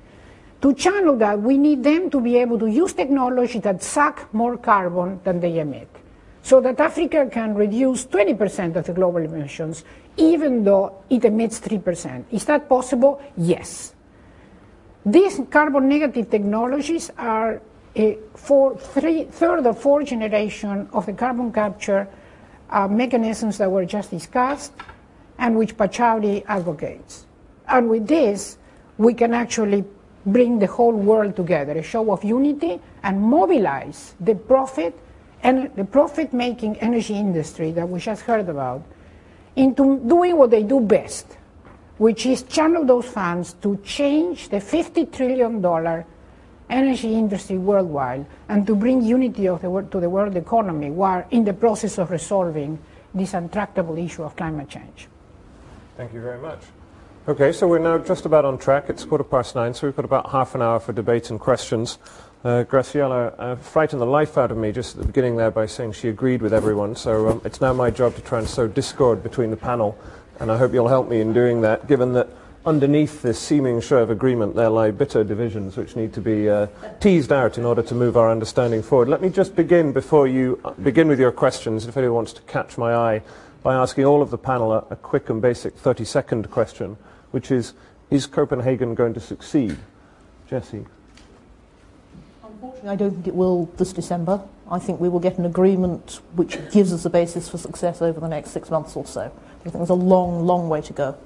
[SPEAKER 7] To channel that, we need them to be able to use technology that suck more carbon than they emit so that Africa can reduce 20% of the global emissions, even though it emits 3%. Is that possible? Yes. These carbon negative technologies are eh, a four, three, third or fourth generation of the carbon capture uh, mechanisms that were just discussed and which Pachauri advocates. And with this, we can actually bring the whole world together, a show of unity, and mobilize the profit and the profit-making energy industry that we just heard about into doing what they do best, which is channel those funds to change the $50 trillion energy industry worldwide and to bring unity the to the world economy while in the process of resolving this intractable issue of climate change.
[SPEAKER 2] Thank you very much. Okay, so we're now just about on track. It's quarter past nine, so we've got about half an hour for debate and questions. Uh, Graciela uh, frightened the life out of me just at the beginning there by saying she agreed with everyone. So um, it's now my job to try and sow discord between the panel, and I hope you'll help me in doing that, given that underneath this seeming show of agreement there lie bitter divisions which need to be uh, teased out in order to move our understanding forward. Let me just begin before you uh, begin with your questions, if anyone wants to catch my eye, by asking all of the panel a, a quick and basic 30-second question, which is, is Copenhagen going to succeed? Jesse.
[SPEAKER 3] Unfortunately, I don't think it will this December. I think we will get an agreement which gives us a basis for success over the next six months or so. I think there's a long, long way to go.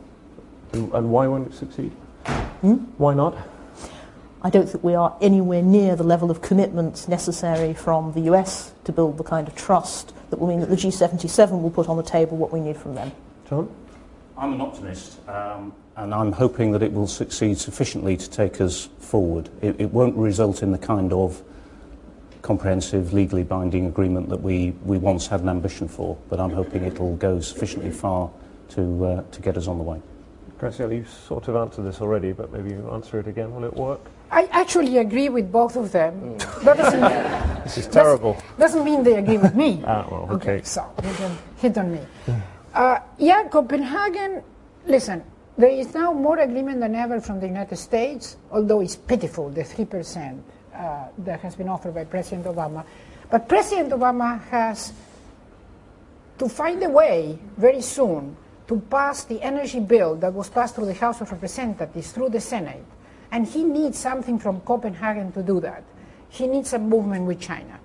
[SPEAKER 2] And, and why won't it succeed? Hmm? Why not?
[SPEAKER 3] I don't think we are anywhere near the level of commitment necessary from the US to build the kind of trust that will mean that the G77 will put on the table what we need from them.
[SPEAKER 2] John?
[SPEAKER 6] I'm an optimist, um, and I'm hoping that it will succeed sufficiently to take us forward. It, it won't result in the kind of comprehensive, legally binding agreement that we, we once had an ambition for, but I'm hoping it'll go sufficiently far to, uh, to get us on the way.
[SPEAKER 2] Graciela, you sort of answered this already, but maybe you answer it again. Will it work?
[SPEAKER 7] I actually agree with both of them. Mm. That doesn't,
[SPEAKER 2] this is terrible.
[SPEAKER 7] Doesn't, doesn't mean they agree with me.
[SPEAKER 2] ah, well, okay. okay
[SPEAKER 7] so you can hit on me. Uh, yeah, Copenhagen, listen, there is now more agreement than ever from the United States, although it's pitiful, the 3% uh, that has been offered by President Obama. But President Obama has to find a way very soon to pass the energy bill that was passed through the House of Representatives through the Senate. And he needs something from Copenhagen to do that. He needs a movement with China.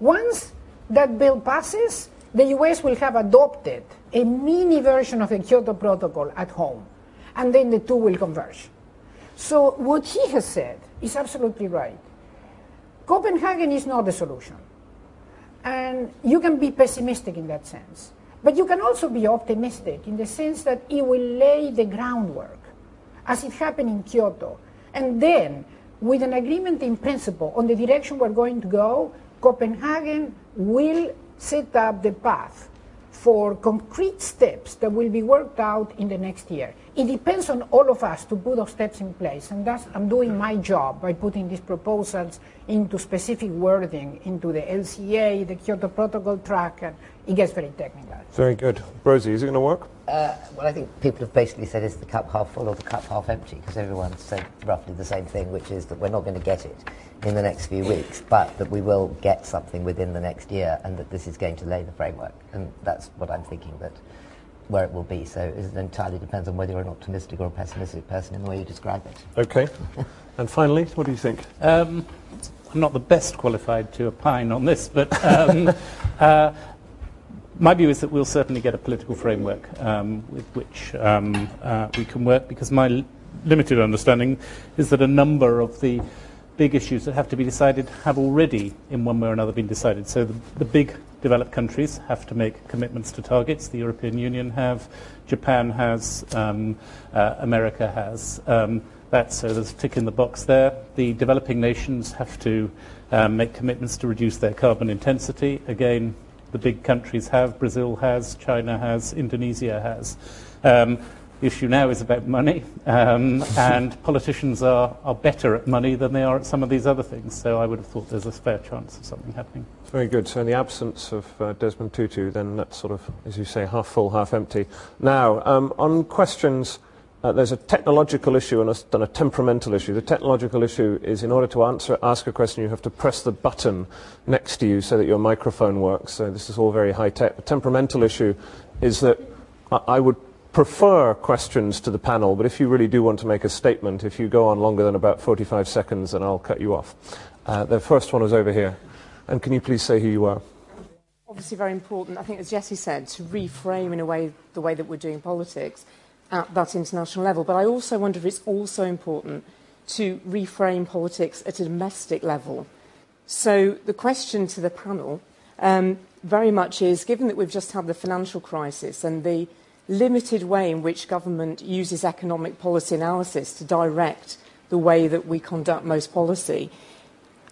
[SPEAKER 7] Once that bill passes, the US will have adopted a mini version of the Kyoto Protocol at home, and then the two will converge. So what he has said is absolutely right. Copenhagen is not the solution. And you can be pessimistic in that sense. But you can also be optimistic in the sense that it will lay the groundwork, as it happened in Kyoto. And then, with an agreement in principle on the direction we're going to go, Copenhagen will set up the path for concrete steps that will be worked out in the next year. It depends on all of us to put those steps in place, and that's, I'm doing my job by putting these proposals into specific wording, into the LCA, the Kyoto Protocol track, and it gets very technical.
[SPEAKER 2] Very good. Rosie, is it going to work?
[SPEAKER 5] Uh, well, I think people have basically said is the cup half full or the cup half empty, because everyone's said roughly the same thing, which is that we're not going to get it in the next few weeks, but that we will get something within the next year, and that this is going to lay the framework. And that's what I'm thinking that where it will be. So it entirely depends on whether you're an optimistic or a pessimistic person in the way you describe it.
[SPEAKER 2] Okay. and finally, what do you think?
[SPEAKER 4] Um, I'm not the best qualified to opine on this, but um, uh, my view is that we'll certainly get a political framework um, with which um, uh, we can work because my limited understanding is that a number of the big issues that have to be decided have already, in one way or another, been decided. So the, the big developed countries have to make commitments to targets. The European Union have, Japan has, um, uh, America has. Um, that, so there's a tick in the box there. The developing nations have to um, make commitments to reduce their carbon intensity. Again, the big countries have. Brazil has, China has, Indonesia has. Um, the issue now is about money, um, and politicians are, are better at money than they are at some of these other things. So I would have thought there's a fair chance of something happening.
[SPEAKER 2] Very good. So in the absence of uh, Desmond Tutu, then that's sort of, as you say, half full, half empty. Now, um, on questions uh, there's a technological issue and a, and a, temperamental issue. The technological issue is in order to answer, ask a question, you have to press the button next to you so that your microphone works. So this is all very high tech. The temperamental issue is that I, I would prefer questions to the panel, but if you really do want to make a statement, if you go on longer than about 45 seconds, then I'll cut you off. Uh, the first one is over here. And can you please say who you are?
[SPEAKER 8] Obviously very important, I think as Jesse said, to reframe in a way the way that we're doing politics at that international level. But I also wonder if it's also important to reframe politics at a domestic level. So the question to the panel um, very much is, given that we've just had the financial crisis and the limited way in which government uses economic policy analysis to direct the way that we conduct most policy.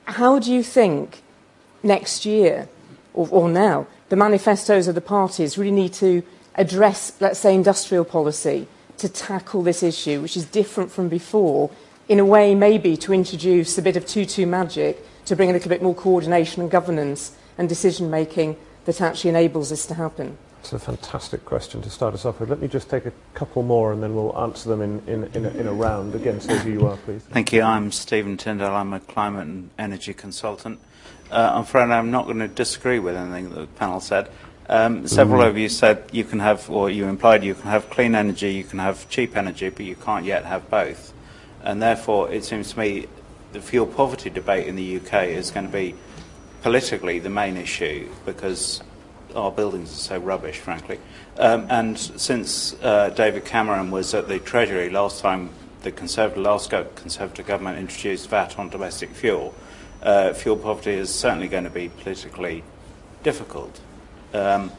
[SPEAKER 8] How do you think next year, or, or now, the manifestos of the parties really need to address, let's say, industrial policy to tackle this issue, which is different from before, in a way maybe to introduce a bit of tutu magic to bring a little bit more coordination and governance and decision making that actually enables this to happen?
[SPEAKER 2] It's a fantastic question to start us off with. Let me just take a couple more and then we'll answer them in, in, in, a, in a round. Again, say who you are, please.
[SPEAKER 9] Thank you. I'm Stephen Tyndall. I'm a climate and energy consultant. Uh, I'm afraid I'm not going to disagree with anything that the panel said. Um, several mm. of you said you can have, or you implied you can have clean energy, you can have cheap energy, but you can't yet have both. And therefore, it seems to me the fuel poverty debate in the UK is going to be politically the main issue because our buildings are so rubbish, frankly. Um, and since uh, David Cameron was at the Treasury last time the Conservative, last Conservative government introduced VAT on domestic fuel, uh, fuel poverty is certainly going to be politically difficult. Um,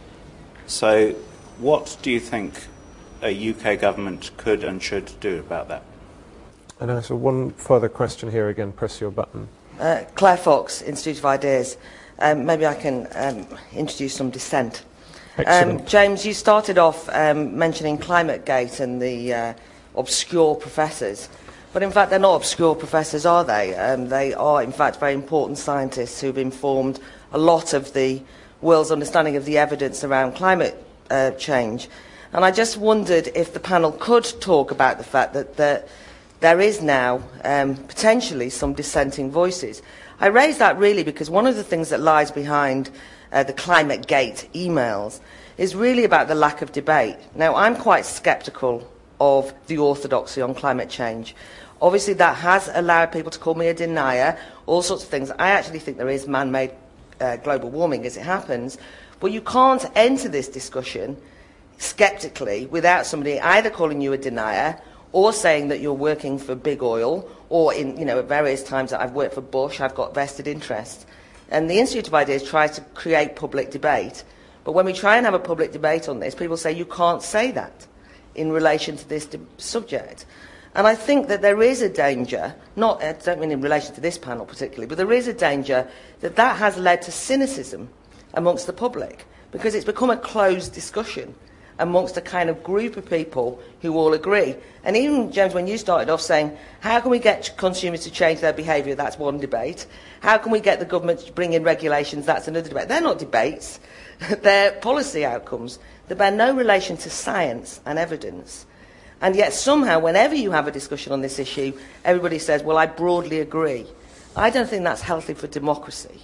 [SPEAKER 9] so, what do you think a UK government could and should do about that?
[SPEAKER 2] And I so one further question here again. Press your button.
[SPEAKER 10] Uh, Claire Fox, Institute of Ideas. Um, maybe I can um, introduce some dissent. Um, James, you started off um, mentioning ClimateGate and the uh, obscure professors. But in fact, they're not obscure professors, are they? Um, they are, in fact, very important scientists who've informed a lot of the world's understanding of the evidence around climate uh, change. And I just wondered if the panel could talk about the fact that the, there is now um, potentially some dissenting voices. I raise that really because one of the things that lies behind uh, the Climate Gate emails is really about the lack of debate. Now, I'm quite sceptical of the orthodoxy on climate change. Obviously, that has allowed people to call me a denier, all sorts of things. I actually think there is man made uh, global warming as it happens, but you can't enter this discussion skeptically without somebody either calling you a denier or saying that you're working for big oil, or in, you know, at various times that I've worked for Bush, I've got vested interests. And the Institute of Ideas tries to create public debate. But when we try and have a public debate on this, people say you can't say that in relation to this subject. And I think that there is a danger, not, I don't mean in relation to this panel particularly, but there is a danger that that has led to cynicism amongst the public because it's become a closed discussion amongst a kind of group of people who all agree. And even, James, when you started off saying, how can we get consumers to change their behaviour? That's one debate. How can we get the government to bring in regulations? That's another debate. They're not debates. They're policy outcomes. They bear no relation to science and evidence. And yet somehow, whenever you have a discussion on this issue, everybody says, well, I broadly agree. I don't think that's healthy for democracy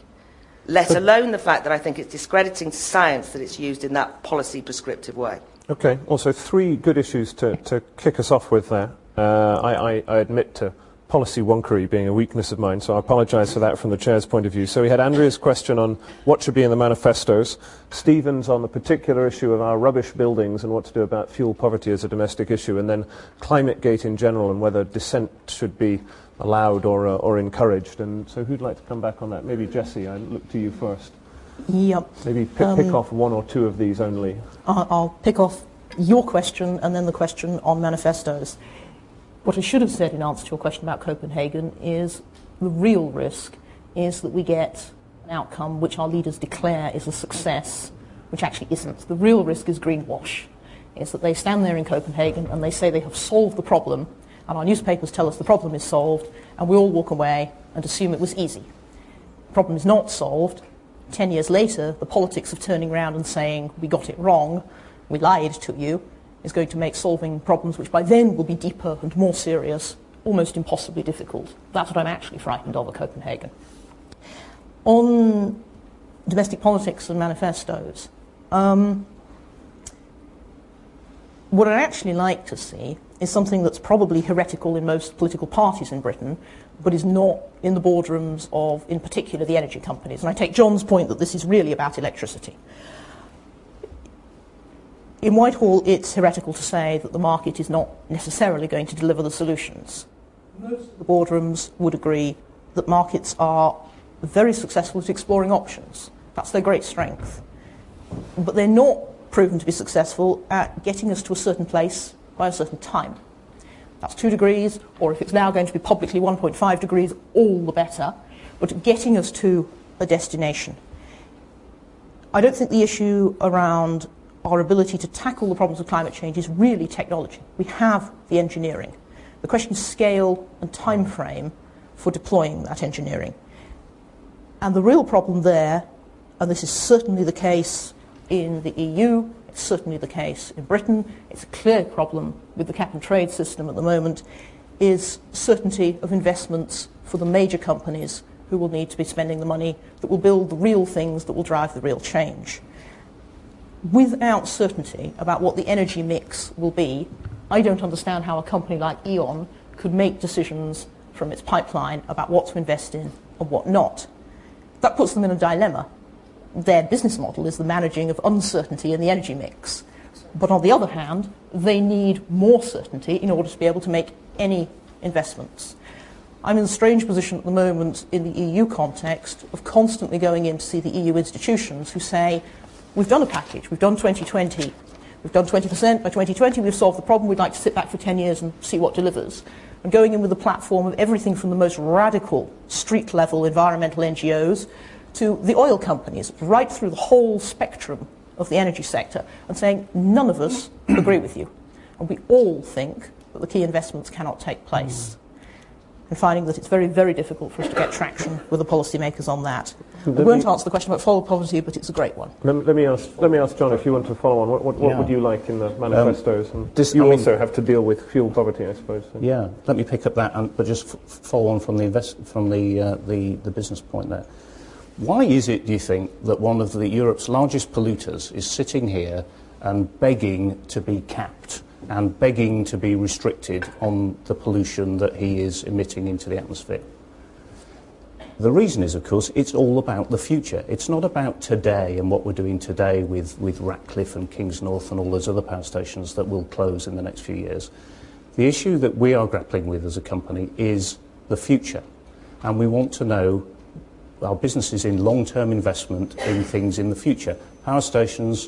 [SPEAKER 10] let alone the fact that I think it's discrediting science that it's used in that policy prescriptive way.
[SPEAKER 2] Okay, also three good issues to, to kick us off with there. Uh, I, I, I, admit to policy wonkery being a weakness of mine, so I apologise for that from the chair's point of view. So we had Andrea's question on what should be in the manifestos, Stephen's on the particular issue of our rubbish buildings and what to do about fuel poverty as a domestic issue, and then climate gate in general and whether dissent should be allowed or, uh, or encouraged. And so who'd like to come back on that? Maybe Jesse, I look to you first.
[SPEAKER 3] Yep.
[SPEAKER 2] Maybe pick, um, pick off one or two of these only.
[SPEAKER 3] I'll pick off your question and then the question on manifestos. What I should have said in answer to your question about Copenhagen is the real risk is that we get an outcome which our leaders declare is a success, which actually isn't. The real risk is greenwash. Is that they stand there in Copenhagen and they say they have solved the problem, and our newspapers tell us the problem is solved, and we all walk away and assume it was easy. The problem is not solved. Ten years later, the politics of turning around and saying, we got it wrong, we lied to you, is going to make solving problems which by then will be deeper and more serious almost impossibly difficult. That's what I'm actually frightened of at Copenhagen. On domestic politics and manifestos, um, what I'd actually like to see is something that's probably heretical in most political parties in Britain, but is not in the boardrooms of, in particular, the energy companies. And I take John's point that this is really about electricity. In Whitehall, it's heretical to say that the market is not necessarily going to deliver the solutions. Most of the boardrooms would agree that markets are very successful at exploring options. That's their great strength. But they're not proven to be successful at getting us to a certain place by a certain time. That's two degrees, or if it's now going to be publicly 1.5 degrees, all the better. But getting us to a destination. I don't think the issue around our ability to tackle the problems of climate change is really technology. We have the engineering. The question is scale and time frame for deploying that engineering. And the real problem there, and this is certainly the case in the EU, it's certainly the case in Britain, it's a clear problem with the cap and trade system at the moment, is certainty of investments for the major companies who will need to be spending the money that will build the real things that will drive the real change without certainty about what the energy mix will be, I don't understand how a company like E.ON could make decisions from its pipeline about what to invest in and what not. That puts them in a dilemma. Their business model is the managing of uncertainty in the energy mix. But on the other hand, they need more certainty in order to be able to make any investments. I'm in a strange position at the moment in the EU context of constantly going in to see the EU institutions who say, We've done a package. We've done 2020. We've done 20% by 2020. We've solved the problem. We'd like to sit back for 10 years and see what delivers. And going in with a platform of everything from the most radical street level environmental NGOs to the oil companies, right through the whole spectrum of the energy sector, and saying none of us agree with you. And we all think that the key investments cannot take place and finding that it's very, very difficult for us to get traction with the policymakers on that. Let we won't me, answer the question about fuel poverty, but it's a great one.
[SPEAKER 2] Let, let, me, ask, let me ask John if you want to follow on. What, what, what yeah. would you like in the manifestos? Um, this, you I also mean, have to deal with fuel poverty, I suppose. So.
[SPEAKER 6] Yeah, let me pick up that, and, but just follow on from the, invest, from the, uh, the, the business point there. Why is it, do you think, that one of the Europe's largest polluters is sitting here and begging to be capped? And begging to be restricted on the pollution that he is emitting into the atmosphere. The reason is, of course, it's all about the future. It's not about today and what we're doing today with, with Ratcliffe and Kingsnorth and all those other power stations that will close in the next few years. The issue that we are grappling with as a company is the future. And we want to know our business is in long-term investment in things in the future. Power stations,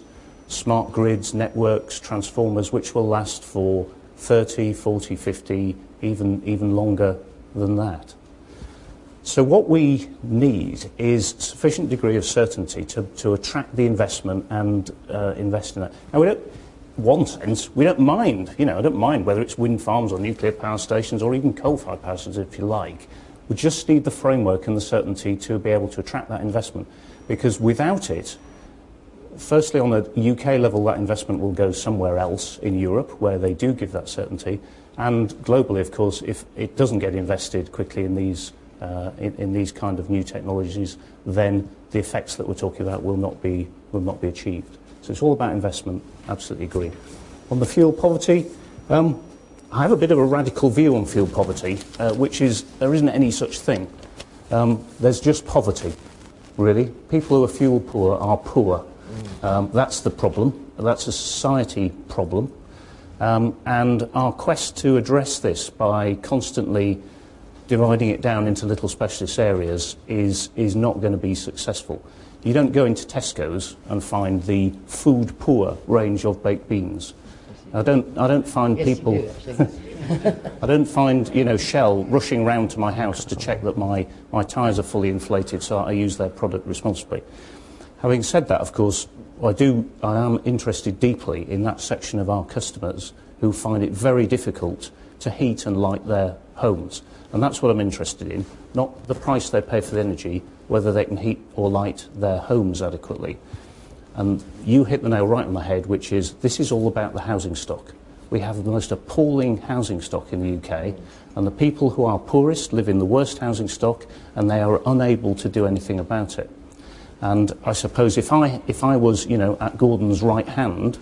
[SPEAKER 6] smart grids, networks, transformers, which will last for 30, 40, 50, even, even longer than that. So what we need is sufficient degree of certainty to, to attract the investment and uh, invest in that. Now, we don't, one sense, we don't mind, you know, I don't mind whether it's wind farms or nuclear power stations or even coal-fired power stations, if you like. We just need the framework and the certainty to be able to attract that investment. Because without it, firstly, on a UK level, that investment will go somewhere else in Europe where they do give that certainty. And globally, of course, if it doesn't get invested quickly in these, uh, in, in, these kind of new technologies, then the effects that we're talking about will not be, will not be achieved. So it's all about investment, absolutely agree. On the fuel poverty, um, I have a bit of a radical view on fuel poverty, uh, which is there isn't any such thing. Um, there's just poverty, really. People who are fuel poor are poor. Um, that's the problem. That's a society problem. Um, and our quest to address this by constantly dividing it down into little specialist areas is, is not going to be successful. You don't go into Tesco's and find the food poor range of baked beans. I don't, I don't find
[SPEAKER 5] Yes,
[SPEAKER 6] people.
[SPEAKER 5] do.
[SPEAKER 6] I don't find, you know, Shell rushing round to my house to check that my, my tyres are fully inflated, so I use their product responsibly. Having said that, of course, I do, I am interested deeply in that section of our customers who find it very difficult to heat and light their homes. And that's what I'm interested in, not the price they pay for the energy, whether they can heat or light their homes adequately. And you hit the nail right on the head, which is this is all about the housing stock. We have the most appalling housing stock in the UK, and the people who are poorest live in the worst housing stock, and they are unable to do anything about it. And I suppose if I, if I was, you know, at Gordon's right hand,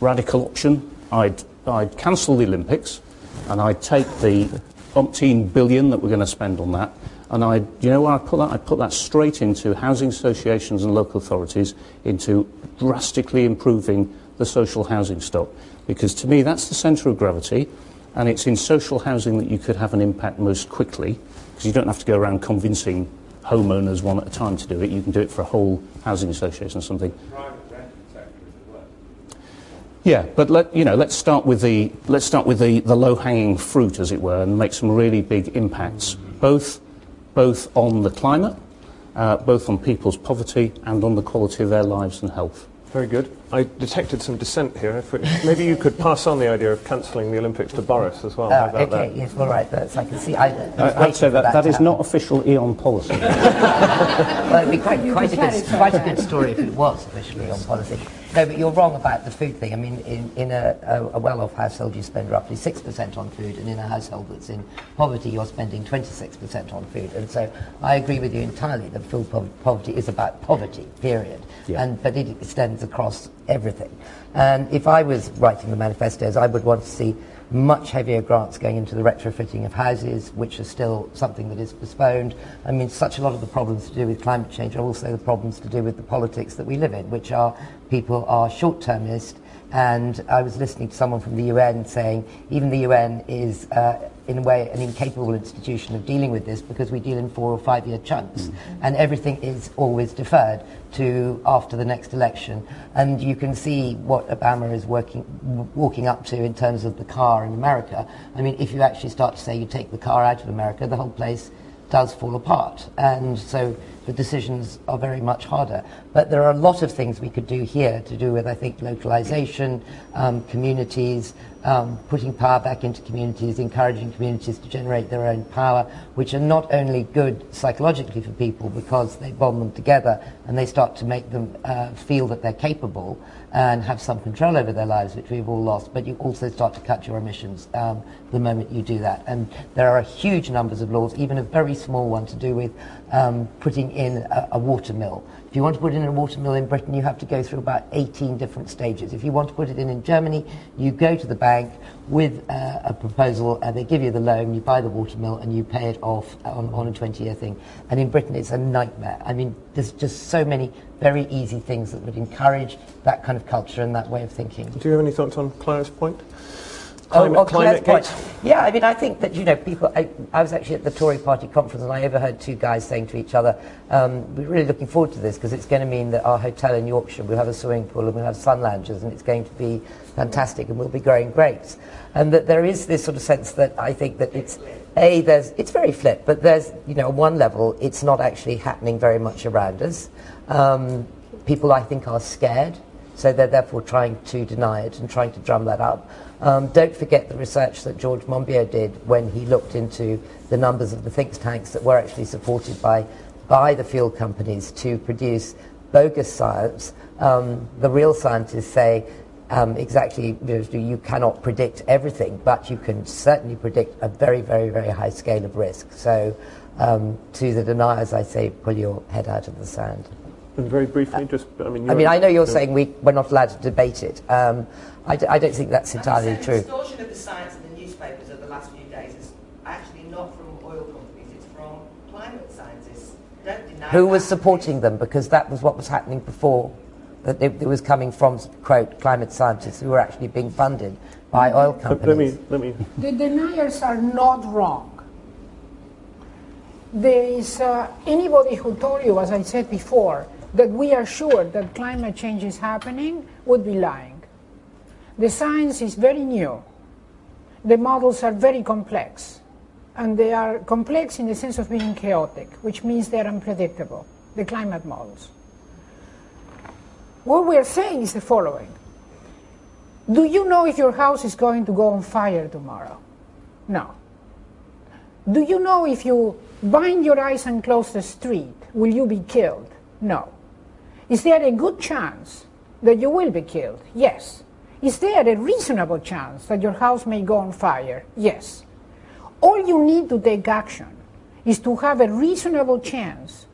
[SPEAKER 6] radical option, I'd, I'd cancel the Olympics, and I'd take the umpteen billion that we're going to spend on that, and I, you know where I put that? I put that straight into housing associations and local authorities, into drastically improving the social housing stock. Because to me, that's the centre of gravity, and it's in social housing that you could have an impact most quickly, because you don't have to go around convincing homeowners one at a time to do it. You can do it for a whole housing association or something. Yeah, but let, you know, let's start with the let's start with the, the low-hanging fruit, as it were, and make some really big impacts, both both on the climate, uh, both on people's poverty, and on the quality of their lives and health.
[SPEAKER 2] Very good. I detected some dissent here. If we, maybe you could pass on the idea of cancelling the Olympics to Boris as well. How
[SPEAKER 5] Uh,
[SPEAKER 2] about
[SPEAKER 5] okay,
[SPEAKER 2] that?
[SPEAKER 5] yes, all right. That's, I can see. I, I was
[SPEAKER 6] I, I'd say
[SPEAKER 5] for
[SPEAKER 6] that that
[SPEAKER 5] to
[SPEAKER 6] is
[SPEAKER 5] happen.
[SPEAKER 6] not official E.ON policy.
[SPEAKER 5] Well, it'd be quite, quite, a good, quite a good story if it was officially on policy. No, but you're wrong about the food thing. I mean, in, in a, a, well-off household, you spend roughly 6% on food, and in a household that's in poverty, you're spending 26% on food. And so I agree with you entirely that food po- poverty is about poverty, period.
[SPEAKER 6] Yeah.
[SPEAKER 5] And, but it extends across everything. And if I was writing the manifestos, I would want to see much heavier grants going into the retrofitting of houses, which is still something that is postponed. I mean, such a lot of the problems to do with climate change are also the problems to do with the politics that we live in, which are people are short-termist And I was listening to someone from the UN saying even the UN is, uh, in a way, an incapable institution of dealing with this because we deal in four or five-year chunks, and everything is always deferred to after the next election. And you can see what Obama is working, walking up to in terms of the car in America. I mean, if you actually start to say you take the car out of America, the whole place does fall apart. And so the decisions are very much harder. But there are a lot of things we could do here to do with, I think, localization, um, communities, um, putting power back into communities, encouraging communities to generate their own power, which are not only good psychologically for people because they bond them together and they start to make them uh, feel that they're capable and have some control over their lives, which we've all lost, but you also start to cut your emissions um, the moment you do that. And there are huge numbers of laws, even a very small one to do with um, putting in a, a water mill. If you want to put in a water mill in Britain, you have to go through about 18 different stages. If you want to put it in in Germany, you go to the bank with uh, a proposal, and they give you the loan, you buy the watermill, and you pay it off on, on a 20-year thing. And in Britain, it's a nightmare. I mean, there's just so many very easy things that would encourage that kind of culture and that way of thinking.
[SPEAKER 2] Do you have any thoughts on Claire's point?
[SPEAKER 5] Oh,
[SPEAKER 2] Climate,
[SPEAKER 5] oh,
[SPEAKER 2] climate
[SPEAKER 5] point. Yeah, I mean, I think that, you know, people. I, I was actually at the Tory party conference and I overheard two guys saying to each other, um, we're really looking forward to this because it's going to mean that our hotel in Yorkshire will have a swimming pool and we'll have sun loungers and it's going to be fantastic and we'll be growing grapes. And that there is this sort of sense that I think that it's. A, there's, it's very flip, but there's, you know, on one level, it's not actually happening very much around us. Um, people, I think, are scared, so they're therefore trying to deny it and trying to drum that up. Um, don't forget the research that George Monbiot did when he looked into the numbers of the think tanks that were actually supported by, by the fuel companies to produce bogus science. Um, the real scientists say um, exactly you, cannot predict everything, but you can certainly predict a very, very, very high scale of risk. So um, to the deniers, I say, pull your head out of the sand.
[SPEAKER 2] And very briefly, just, I mean...
[SPEAKER 5] I mean, I know you're saying we, we're not allowed to debate it. Um, I d- I don't think that's entirely true.
[SPEAKER 10] The distortion of the science in the newspapers of the last few days is actually not from oil companies, it's from climate scientists. Don't deny
[SPEAKER 5] Who
[SPEAKER 10] that.
[SPEAKER 5] was supporting them? Because that was what was happening before. That it, it was coming from, quote, climate scientists who were actually being funded by oil companies.
[SPEAKER 2] Let me, let me...
[SPEAKER 7] The deniers are not wrong. There is uh, anybody who told you, as I said before, that we are sure that climate change is happening would be lying. The science is very new. The models are very complex. And they are complex in the sense of being chaotic, which means they're unpredictable, the climate models. What we're saying is the following Do you know if your house is going to go on fire tomorrow? No. Do you know if you bind your eyes and close the street, will you be killed? No. Is there a good chance that you will be killed? Yes. Is there a reasonable chance that your house may go on fire? Yes. All you need to take action is to have a reasonable chance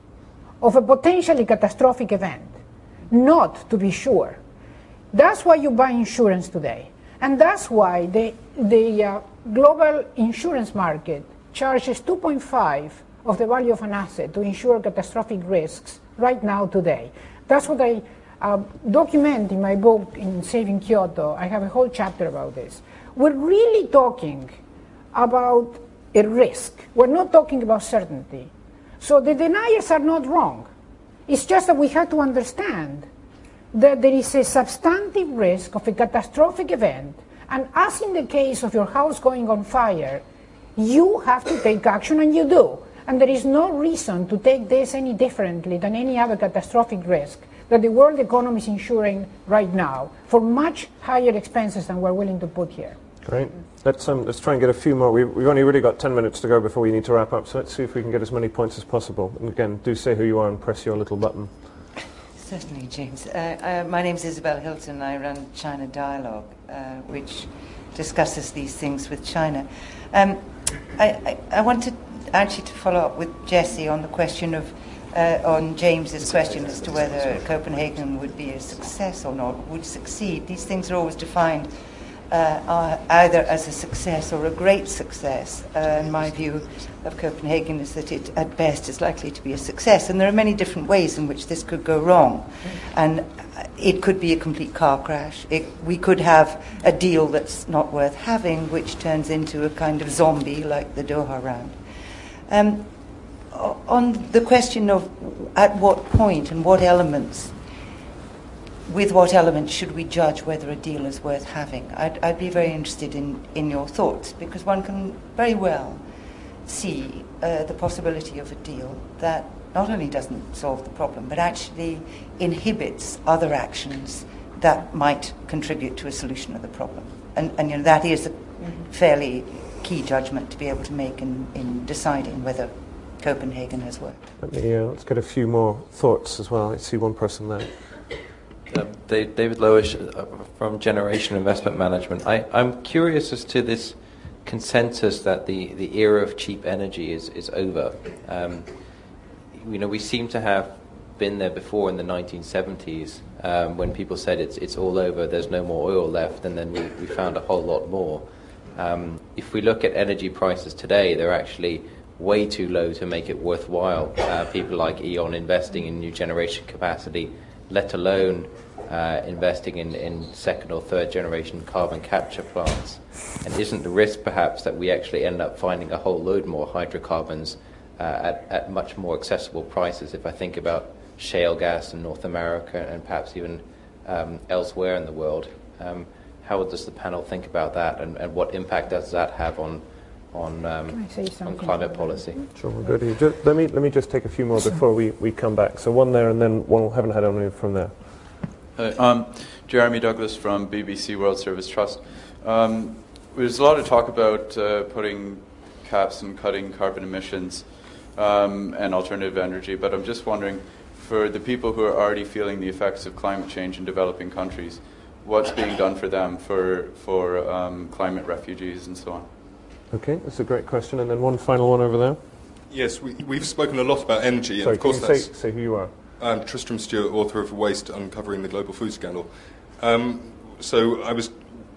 [SPEAKER 7] of a potentially catastrophic event, not to be sure. That's why you buy insurance today. And that's why the, the uh, global insurance market charges 2.5 of the value of an asset to insure catastrophic risks right now today. That's what I uh, document in my book in Saving Kyoto. I have a whole chapter about this. We're really talking about a risk. We're not talking about certainty. So the deniers are not wrong. It's just that we have to understand that there is a substantive risk of a catastrophic event, and as in the case of your house going on fire, you have to take action, and you do. And there is no reason to take this any differently than any other catastrophic risk that the world economy is insuring right now for much higher expenses than we're willing to put here.
[SPEAKER 2] Great. Let's, um, let's try and get a few more. We've, we've only really got 10 minutes to go before we need to wrap up, so let's see if we can get as many points as possible. And again, do say who you are and press your little button.
[SPEAKER 11] Certainly, James. Uh, uh, my name is Isabel Hilton. I run China Dialogue, uh, which discusses these things with China. Um, I, I, I wanted actually to follow up with Jesse on the question of, uh, on James's question as to whether Copenhagen would be a success or not, would succeed. These things are always defined uh, either as a success or a great success. Uh, and my view of Copenhagen is that it, at best, is likely to be a success. And there are many different ways in which this could go wrong. And it could be a complete car crash. It, we could have a deal that's not worth having, which turns into a kind of zombie like the Doha round. Um, on the question of at what point and what elements with what elements should we judge whether a deal is worth having? I'd, I'd be very interested in, in your thoughts because one can very well see uh, the possibility of a deal that not only doesn't solve the problem but actually inhibits other actions that might contribute to a solution of the problem. And, and you know, that is a fairly key judgment to be able to make in, in deciding whether Copenhagen has worked.
[SPEAKER 2] Let me, uh, let's get a few more thoughts as well. I see one person there.
[SPEAKER 12] Uh, David Lowish uh, from Generation Investment Management. I, I'm curious as to this consensus that the, the era of cheap energy is, is over. Um, you know, we seem to have been there before in the 1970s um, when people said it's, it's all over, there's no more oil left, and then we, we found a whole lot more. Um, if we look at energy prices today, they're actually way too low to make it worthwhile. Uh, people like E.ON investing in new generation capacity, let alone uh, investing in, in second or third generation carbon capture plants. And isn't the risk perhaps that we actually end up finding a whole load more hydrocarbons uh, at, at much more accessible prices? If I think about shale gas in North America and perhaps even um, elsewhere in the world. Um, how does the panel think about that, and, and what impact does that have on on, um, on climate policy?
[SPEAKER 2] Sure, we'll go to you. Ju- let, me, let me just take a few more before we, we come back. So one there and then one, we haven't had any from there.
[SPEAKER 13] Hi, um, Jeremy Douglas from BBC World Service Trust. Um, there's a lot of talk about uh, putting caps and cutting carbon emissions um, and alternative energy, but I'm just wondering, for the people who are already feeling the effects of climate change in developing countries, what's being done for them for, for um, climate refugees and so on?
[SPEAKER 2] Okay, that's a great question. And then one final one over there.
[SPEAKER 14] Yes, we, we've spoken a lot about energy, and of course
[SPEAKER 2] can you
[SPEAKER 14] that's
[SPEAKER 2] say, say who you are?
[SPEAKER 14] I'm Tristram Stuart, author of Waste Uncovering the Global Food Scandal. Um, so I was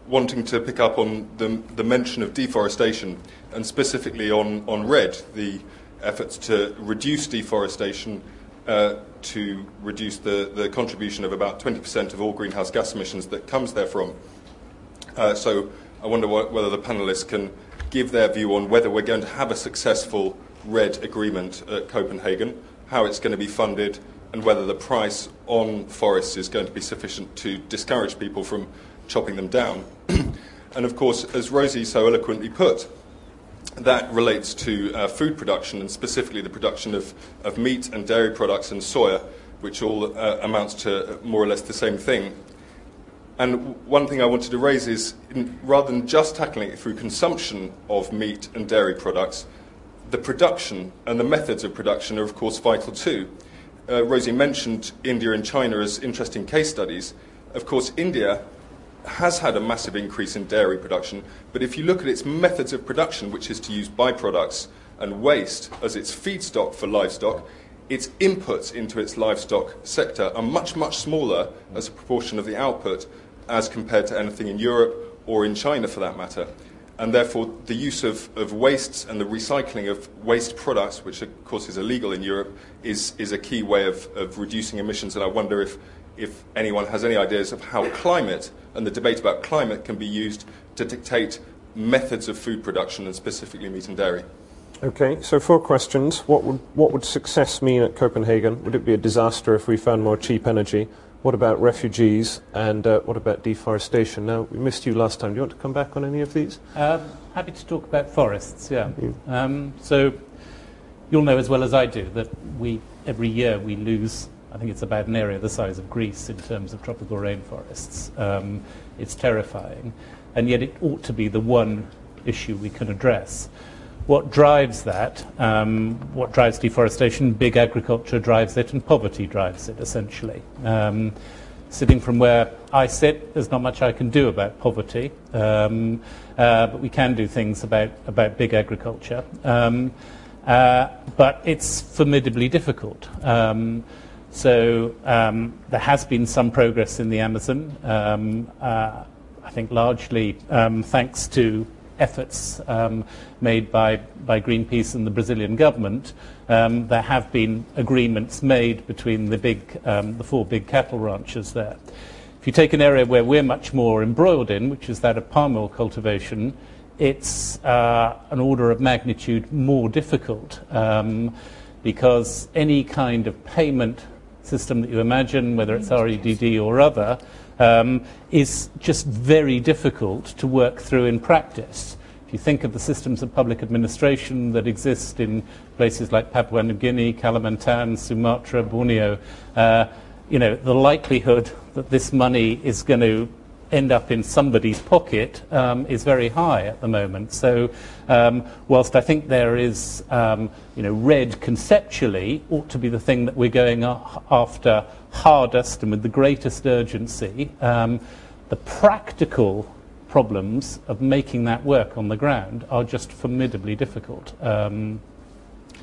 [SPEAKER 14] wanting to pick up on the, the mention of deforestation and specifically on, on REDD, the efforts to reduce deforestation uh, to reduce the, the contribution of about 20% of all greenhouse gas emissions that comes therefrom. Uh, so I wonder what, whether the panelists can give their view on whether we're going to have a successful REDD agreement at Copenhagen, how it's going to be funded, and whether the price on forests is going to be sufficient to discourage people from chopping them down. and of course, as Rosie so eloquently put, that relates to uh, food production and specifically the production of, of meat and dairy products and soya, which all uh, amounts to more or less the same thing. And one thing I wanted to raise is in, rather than just tackling it through consumption of meat and dairy products, the production and the methods of production are, of course, vital too. Uh, Rosie mentioned India and China as interesting case studies. Of course, India has had a massive increase in dairy production, but if you look at its methods of production, which is to use byproducts and waste as its feedstock for livestock, its inputs into its livestock sector are much, much smaller as a proportion of the output as compared to anything in Europe or in China for that matter. And therefore, the use of, of wastes and the recycling of waste products, which of course is illegal in Europe, is, is a key way of, of reducing emissions. And I wonder if if anyone has any ideas of how climate and the debate about climate can be used to dictate methods of food production and specifically meat and dairy.
[SPEAKER 2] Okay, so four questions. What would, what would success mean at Copenhagen? Would it be a disaster if we found more cheap energy? What about refugees? And uh, what about deforestation? Now, we missed you last time. Do you want to come back on any of these?
[SPEAKER 4] Um, happy to talk about forests, yeah. Um, so you'll know as well as I do that we, every year we lose I think it's about an area the size of Greece in terms of tropical rainforests. Um, it's terrifying. And yet it ought to be the one issue we can address. What drives that, um, what drives deforestation? Big agriculture drives it, and poverty drives it, essentially. Um, sitting from where I sit, there's not much I can do about poverty, um, uh, but we can do things about, about big agriculture. Um, uh, but it's formidably difficult. Um, so um, there has been some progress in the Amazon, um, uh, I think largely um, thanks to efforts um, made by, by Greenpeace and the Brazilian government. Um, there have been agreements made between the, big, um, the four big cattle ranchers there. If you take an area where we're much more embroiled in, which is that of palm oil cultivation, it's uh, an order of magnitude more difficult because any kind of payment system that you imagine, whether it's REDD or other, um, is just very difficult to work through in practice. If you think of the systems of public administration that exist in places like Papua New Guinea, Kalimantan, Sumatra, Borneo, uh, you know, the likelihood that this money is going to end up in somebody's pocket um, is very high at the moment. So, um, whilst I think there is, um, you know, REDD conceptually ought to be the thing that we're going after hardest and with the greatest urgency, um, the practical problems of making that work on the ground are just formidably difficult. Um,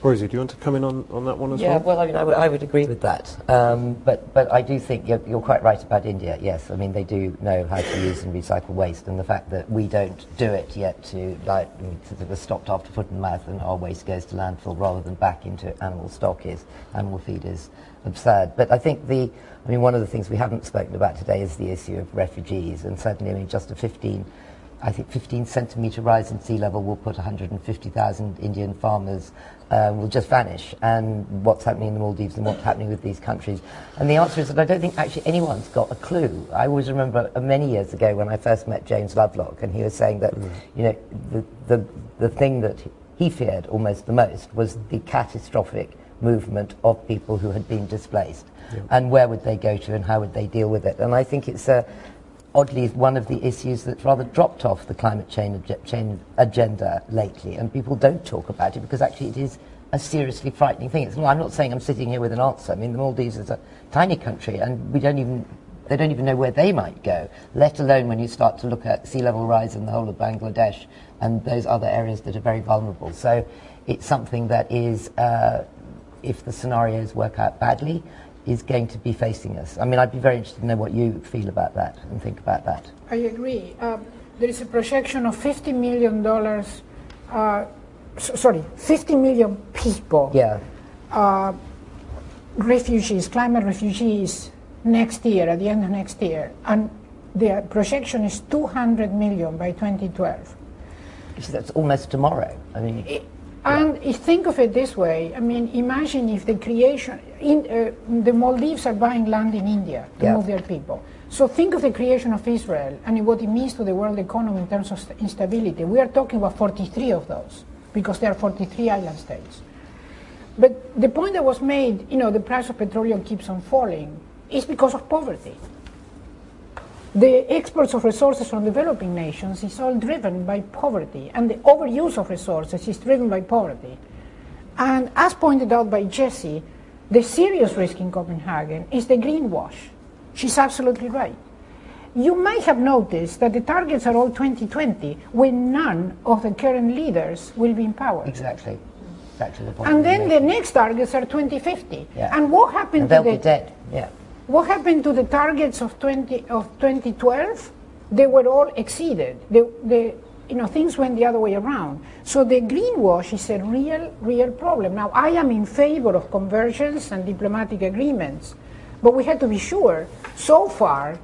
[SPEAKER 2] Rosie, do you want to come in on, on that one as
[SPEAKER 5] yeah,
[SPEAKER 2] well?
[SPEAKER 5] Yeah, well, I mean, I, w- I would agree with that. Um, but, but I do think you're, you're, quite right about India, yes. I mean, they do know how to use and recycle waste, and the fact that we don't do it yet to, like, sort of stopped after foot and mouth and our waste goes to landfill rather than back into animal stock is, animal feed is absurd. But I think the, I mean, one of the things we haven't spoken about today is the issue of refugees, and certainly, I mean, just a 15 I think 15 centimetre rise in sea level will put 150,000 Indian farmers uh, will just vanish. And what's happening in the Maldives and what's happening with these countries. And the answer is that I don't think actually anyone's got a clue. I always remember uh, many years ago when I first met James Lovelock, and he was saying that, mm. you know, the, the, the thing that he feared almost the most was the catastrophic movement of people who had been displaced. And where would they go to and how would they deal with it? And I think it's a oddly one of the issues that's rather dropped off the climate change, agenda lately, and people don't talk about it because actually it is a seriously frightening thing. It's, well, I'm not saying I'm sitting here with an answer. I mean, the Maldives is a tiny country, and we don't even they don't even know where they might go. Let alone when you start to look at sea level rise in the whole of Bangladesh and those other areas that are very vulnerable. So it's something that is, uh, if the scenarios work out badly, is going to be facing us. I mean, I'd be very interested to know what you feel about that and think about that.
[SPEAKER 7] I agree. Um, there is a projection of $50 million, uh, sorry, 50 million people,
[SPEAKER 5] yeah.
[SPEAKER 7] uh, refugees, climate refugees, next year, at the end of next year. And the projection is 200 million by 2012.
[SPEAKER 5] So That's almost tomorrow. I mean,
[SPEAKER 7] it, and think of it this way. I mean, imagine if the creation in uh, the Maldives are buying land in India to yeah. move their people. So think of the creation of Israel and what it means to the world economy in terms of instability. We are talking about 43 of those because there are 43 island states. But the point that was made, you know, the price of petroleum keeps on falling, is because of poverty. The exports of resources from developing nations is all driven by poverty, and the overuse of resources is driven by poverty. And as pointed out by Jesse, the serious risk in Copenhagen is the greenwash. She's absolutely right. You may have noticed that the targets are all 2020 when none of the current leaders will be in power.
[SPEAKER 5] Exactly. Exactly the point.
[SPEAKER 7] And then the next targets are 2050.
[SPEAKER 5] Yeah.
[SPEAKER 7] And what happened
[SPEAKER 5] and they'll
[SPEAKER 7] to the
[SPEAKER 5] be dead. Yeah.
[SPEAKER 7] What happened to the targets of 20 of 2012? They were all exceeded. The, you know, things went the other way around. So the greenwash is a real, real problem. Now, I am in favor of conversions and diplomatic agreements, but we have to be sure. So far,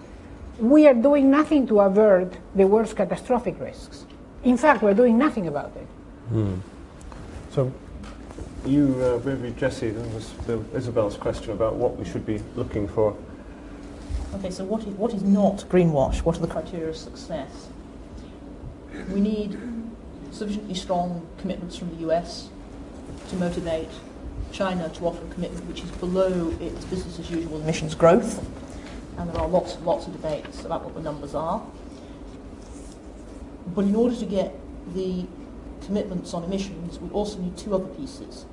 [SPEAKER 7] we are doing nothing to avert the world's catastrophic risks. In fact, we're doing nothing about it.
[SPEAKER 2] Hmm. So you, uh, maybe Jesse, there was Isabel's question about what we should be looking for.
[SPEAKER 3] Okay, so what is, what is not greenwash? What are the criteria of success? We need sufficiently strong commitments from the US to motivate China to offer a commitment which is below its business as usual emissions growth. And there are lots and lots of debates about what the numbers are. But in order to get the commitments on emissions, we also need two other pieces.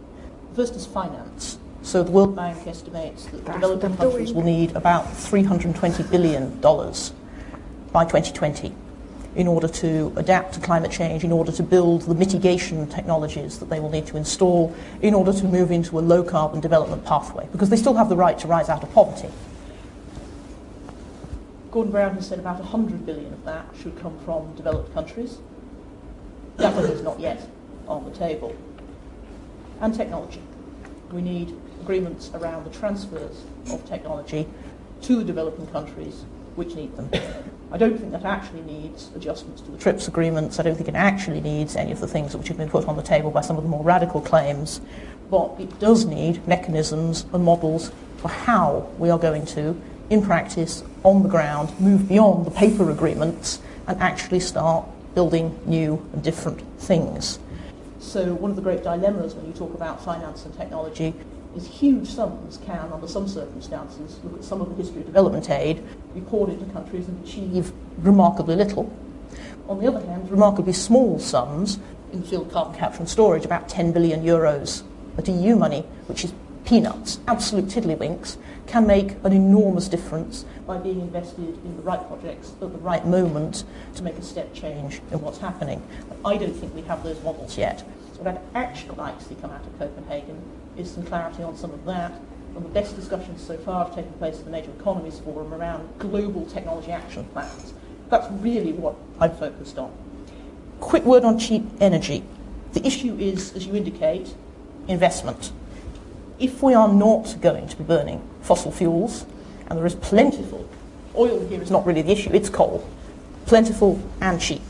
[SPEAKER 3] The First is finance. So the World Bank estimates that That's developing countries will need about $320 billion by 2020 in order to adapt to climate change, in order to build the mitigation technologies that they will need to install, in order to move into a low carbon development pathway, because they still have the right to rise out of poverty. Gordon Brown has said about 100 billion of that should come from developed countries. That is not yet on the table and technology. We need agreements around the transfers of technology to the developing countries which need them. I don't think that actually needs adjustments to the TRIPS agreements. I don't think it actually needs any of the things which have been put on the table by some of the more radical claims. But it does need mechanisms and models for how we are going to, in practice, on the ground, move beyond the paper agreements and actually start building new and different things. So one of the great dilemmas when you talk about finance and technology is huge sums can, under some circumstances, look at some of the history of development aid, be poured into countries and achieve remarkably little. On the other hand, remarkably small sums in the field of carbon capture and storage, about 10 billion euros at EU money, which is peanuts, absolute tiddlywinks, can make an enormous difference by being invested in the right projects at the right moment to make a step change in what's happening. I don't think we have those models yet. So what I'd actually like to see come out of Copenhagen is some clarity on some of that. And the best discussions so far have taken place at the Major Economies Forum around global technology action plans. That's really what I'm focused on. Quick word on cheap energy. The issue is, as you indicate, investment. If we are not going to be burning fossil fuels, and there is plentiful, oil here is not really the issue, it's coal, plentiful and cheap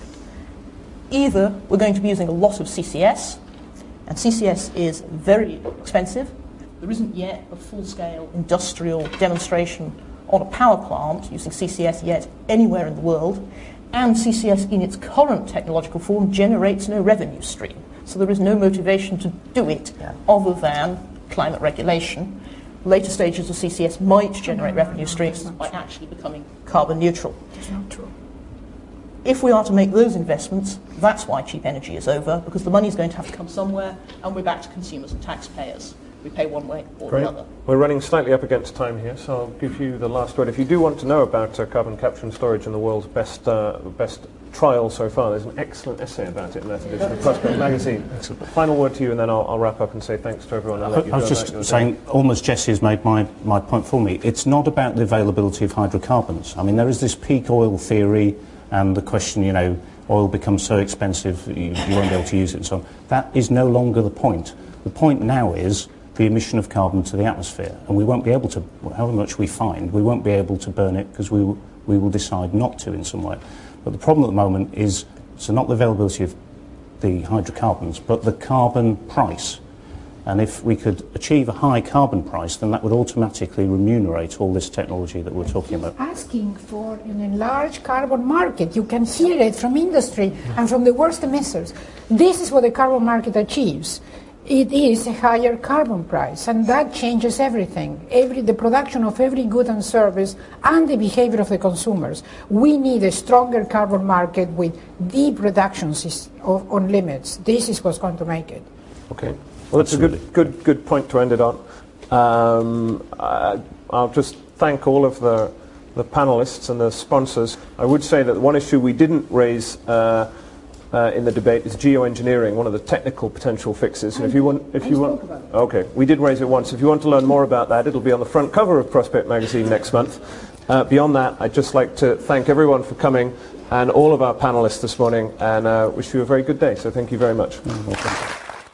[SPEAKER 3] either we're going to be using a lot of CCS, and CCS is very expensive. There isn't yet a full-scale industrial demonstration on a power plant using CCS yet anywhere in the world, and CCS in its current technological form generates no revenue stream. So there is no motivation to do it yeah. other than climate regulation. Later stages of CCS might generate revenue streams by actually becoming carbon neutral.
[SPEAKER 7] It's not true.
[SPEAKER 3] If we are to make those investments, that's why cheap energy is over, because the money is going to have to come somewhere, and we're back to consumers and taxpayers. We pay one way or
[SPEAKER 2] Great.
[SPEAKER 3] the other.
[SPEAKER 2] We're running slightly up against time here, so I'll give you the last word. If you do want to know about uh, carbon capture and storage and the world's best, uh, best trial so far. There's an excellent essay about it in that edition of Prospect magazine. Final word to you, and then I'll, I'll wrap up and say thanks to everyone. And let you
[SPEAKER 6] I was just
[SPEAKER 2] your day.
[SPEAKER 6] saying, almost Jesse has made my, my point for me. It's not about the availability of hydrocarbons. I mean, there is this peak oil theory and the question, you know, oil becomes so expensive you, you won't be able to use it and so on. That is no longer the point. The point now is the emission of carbon to the atmosphere. And we won't be able to, however much we find, we won't be able to burn it because we, we will decide not to in some way. But the problem at the moment is, so not the availability of the hydrocarbons, but the carbon price. And if we could achieve a high carbon price, then that would automatically remunerate all this technology that we're talking about.
[SPEAKER 7] asking for an enlarged carbon market. You can hear it from industry and from the worst emitters. This is what the carbon market achieves. It is a higher carbon price, and that changes everything. Every, the production of every good and service and the behavior of the consumers. We need a stronger carbon market with deep reductions of, on limits. This is what's going to make it.
[SPEAKER 2] Okay. Well, that's a good, good, good point to end it on. Um, I, I'll just thank all of the, the panelists and the sponsors. I would say that one issue we didn't raise uh, uh, in the debate is geoengineering, one of the technical potential fixes. And if you want, if you want, okay, we did raise it once. If you want to learn more about that, it'll be on the front cover of Prospect magazine next month. Uh, beyond that, I'd just like to thank everyone for coming and all of our panelists this morning, and uh, wish you a very good day. So thank you very much.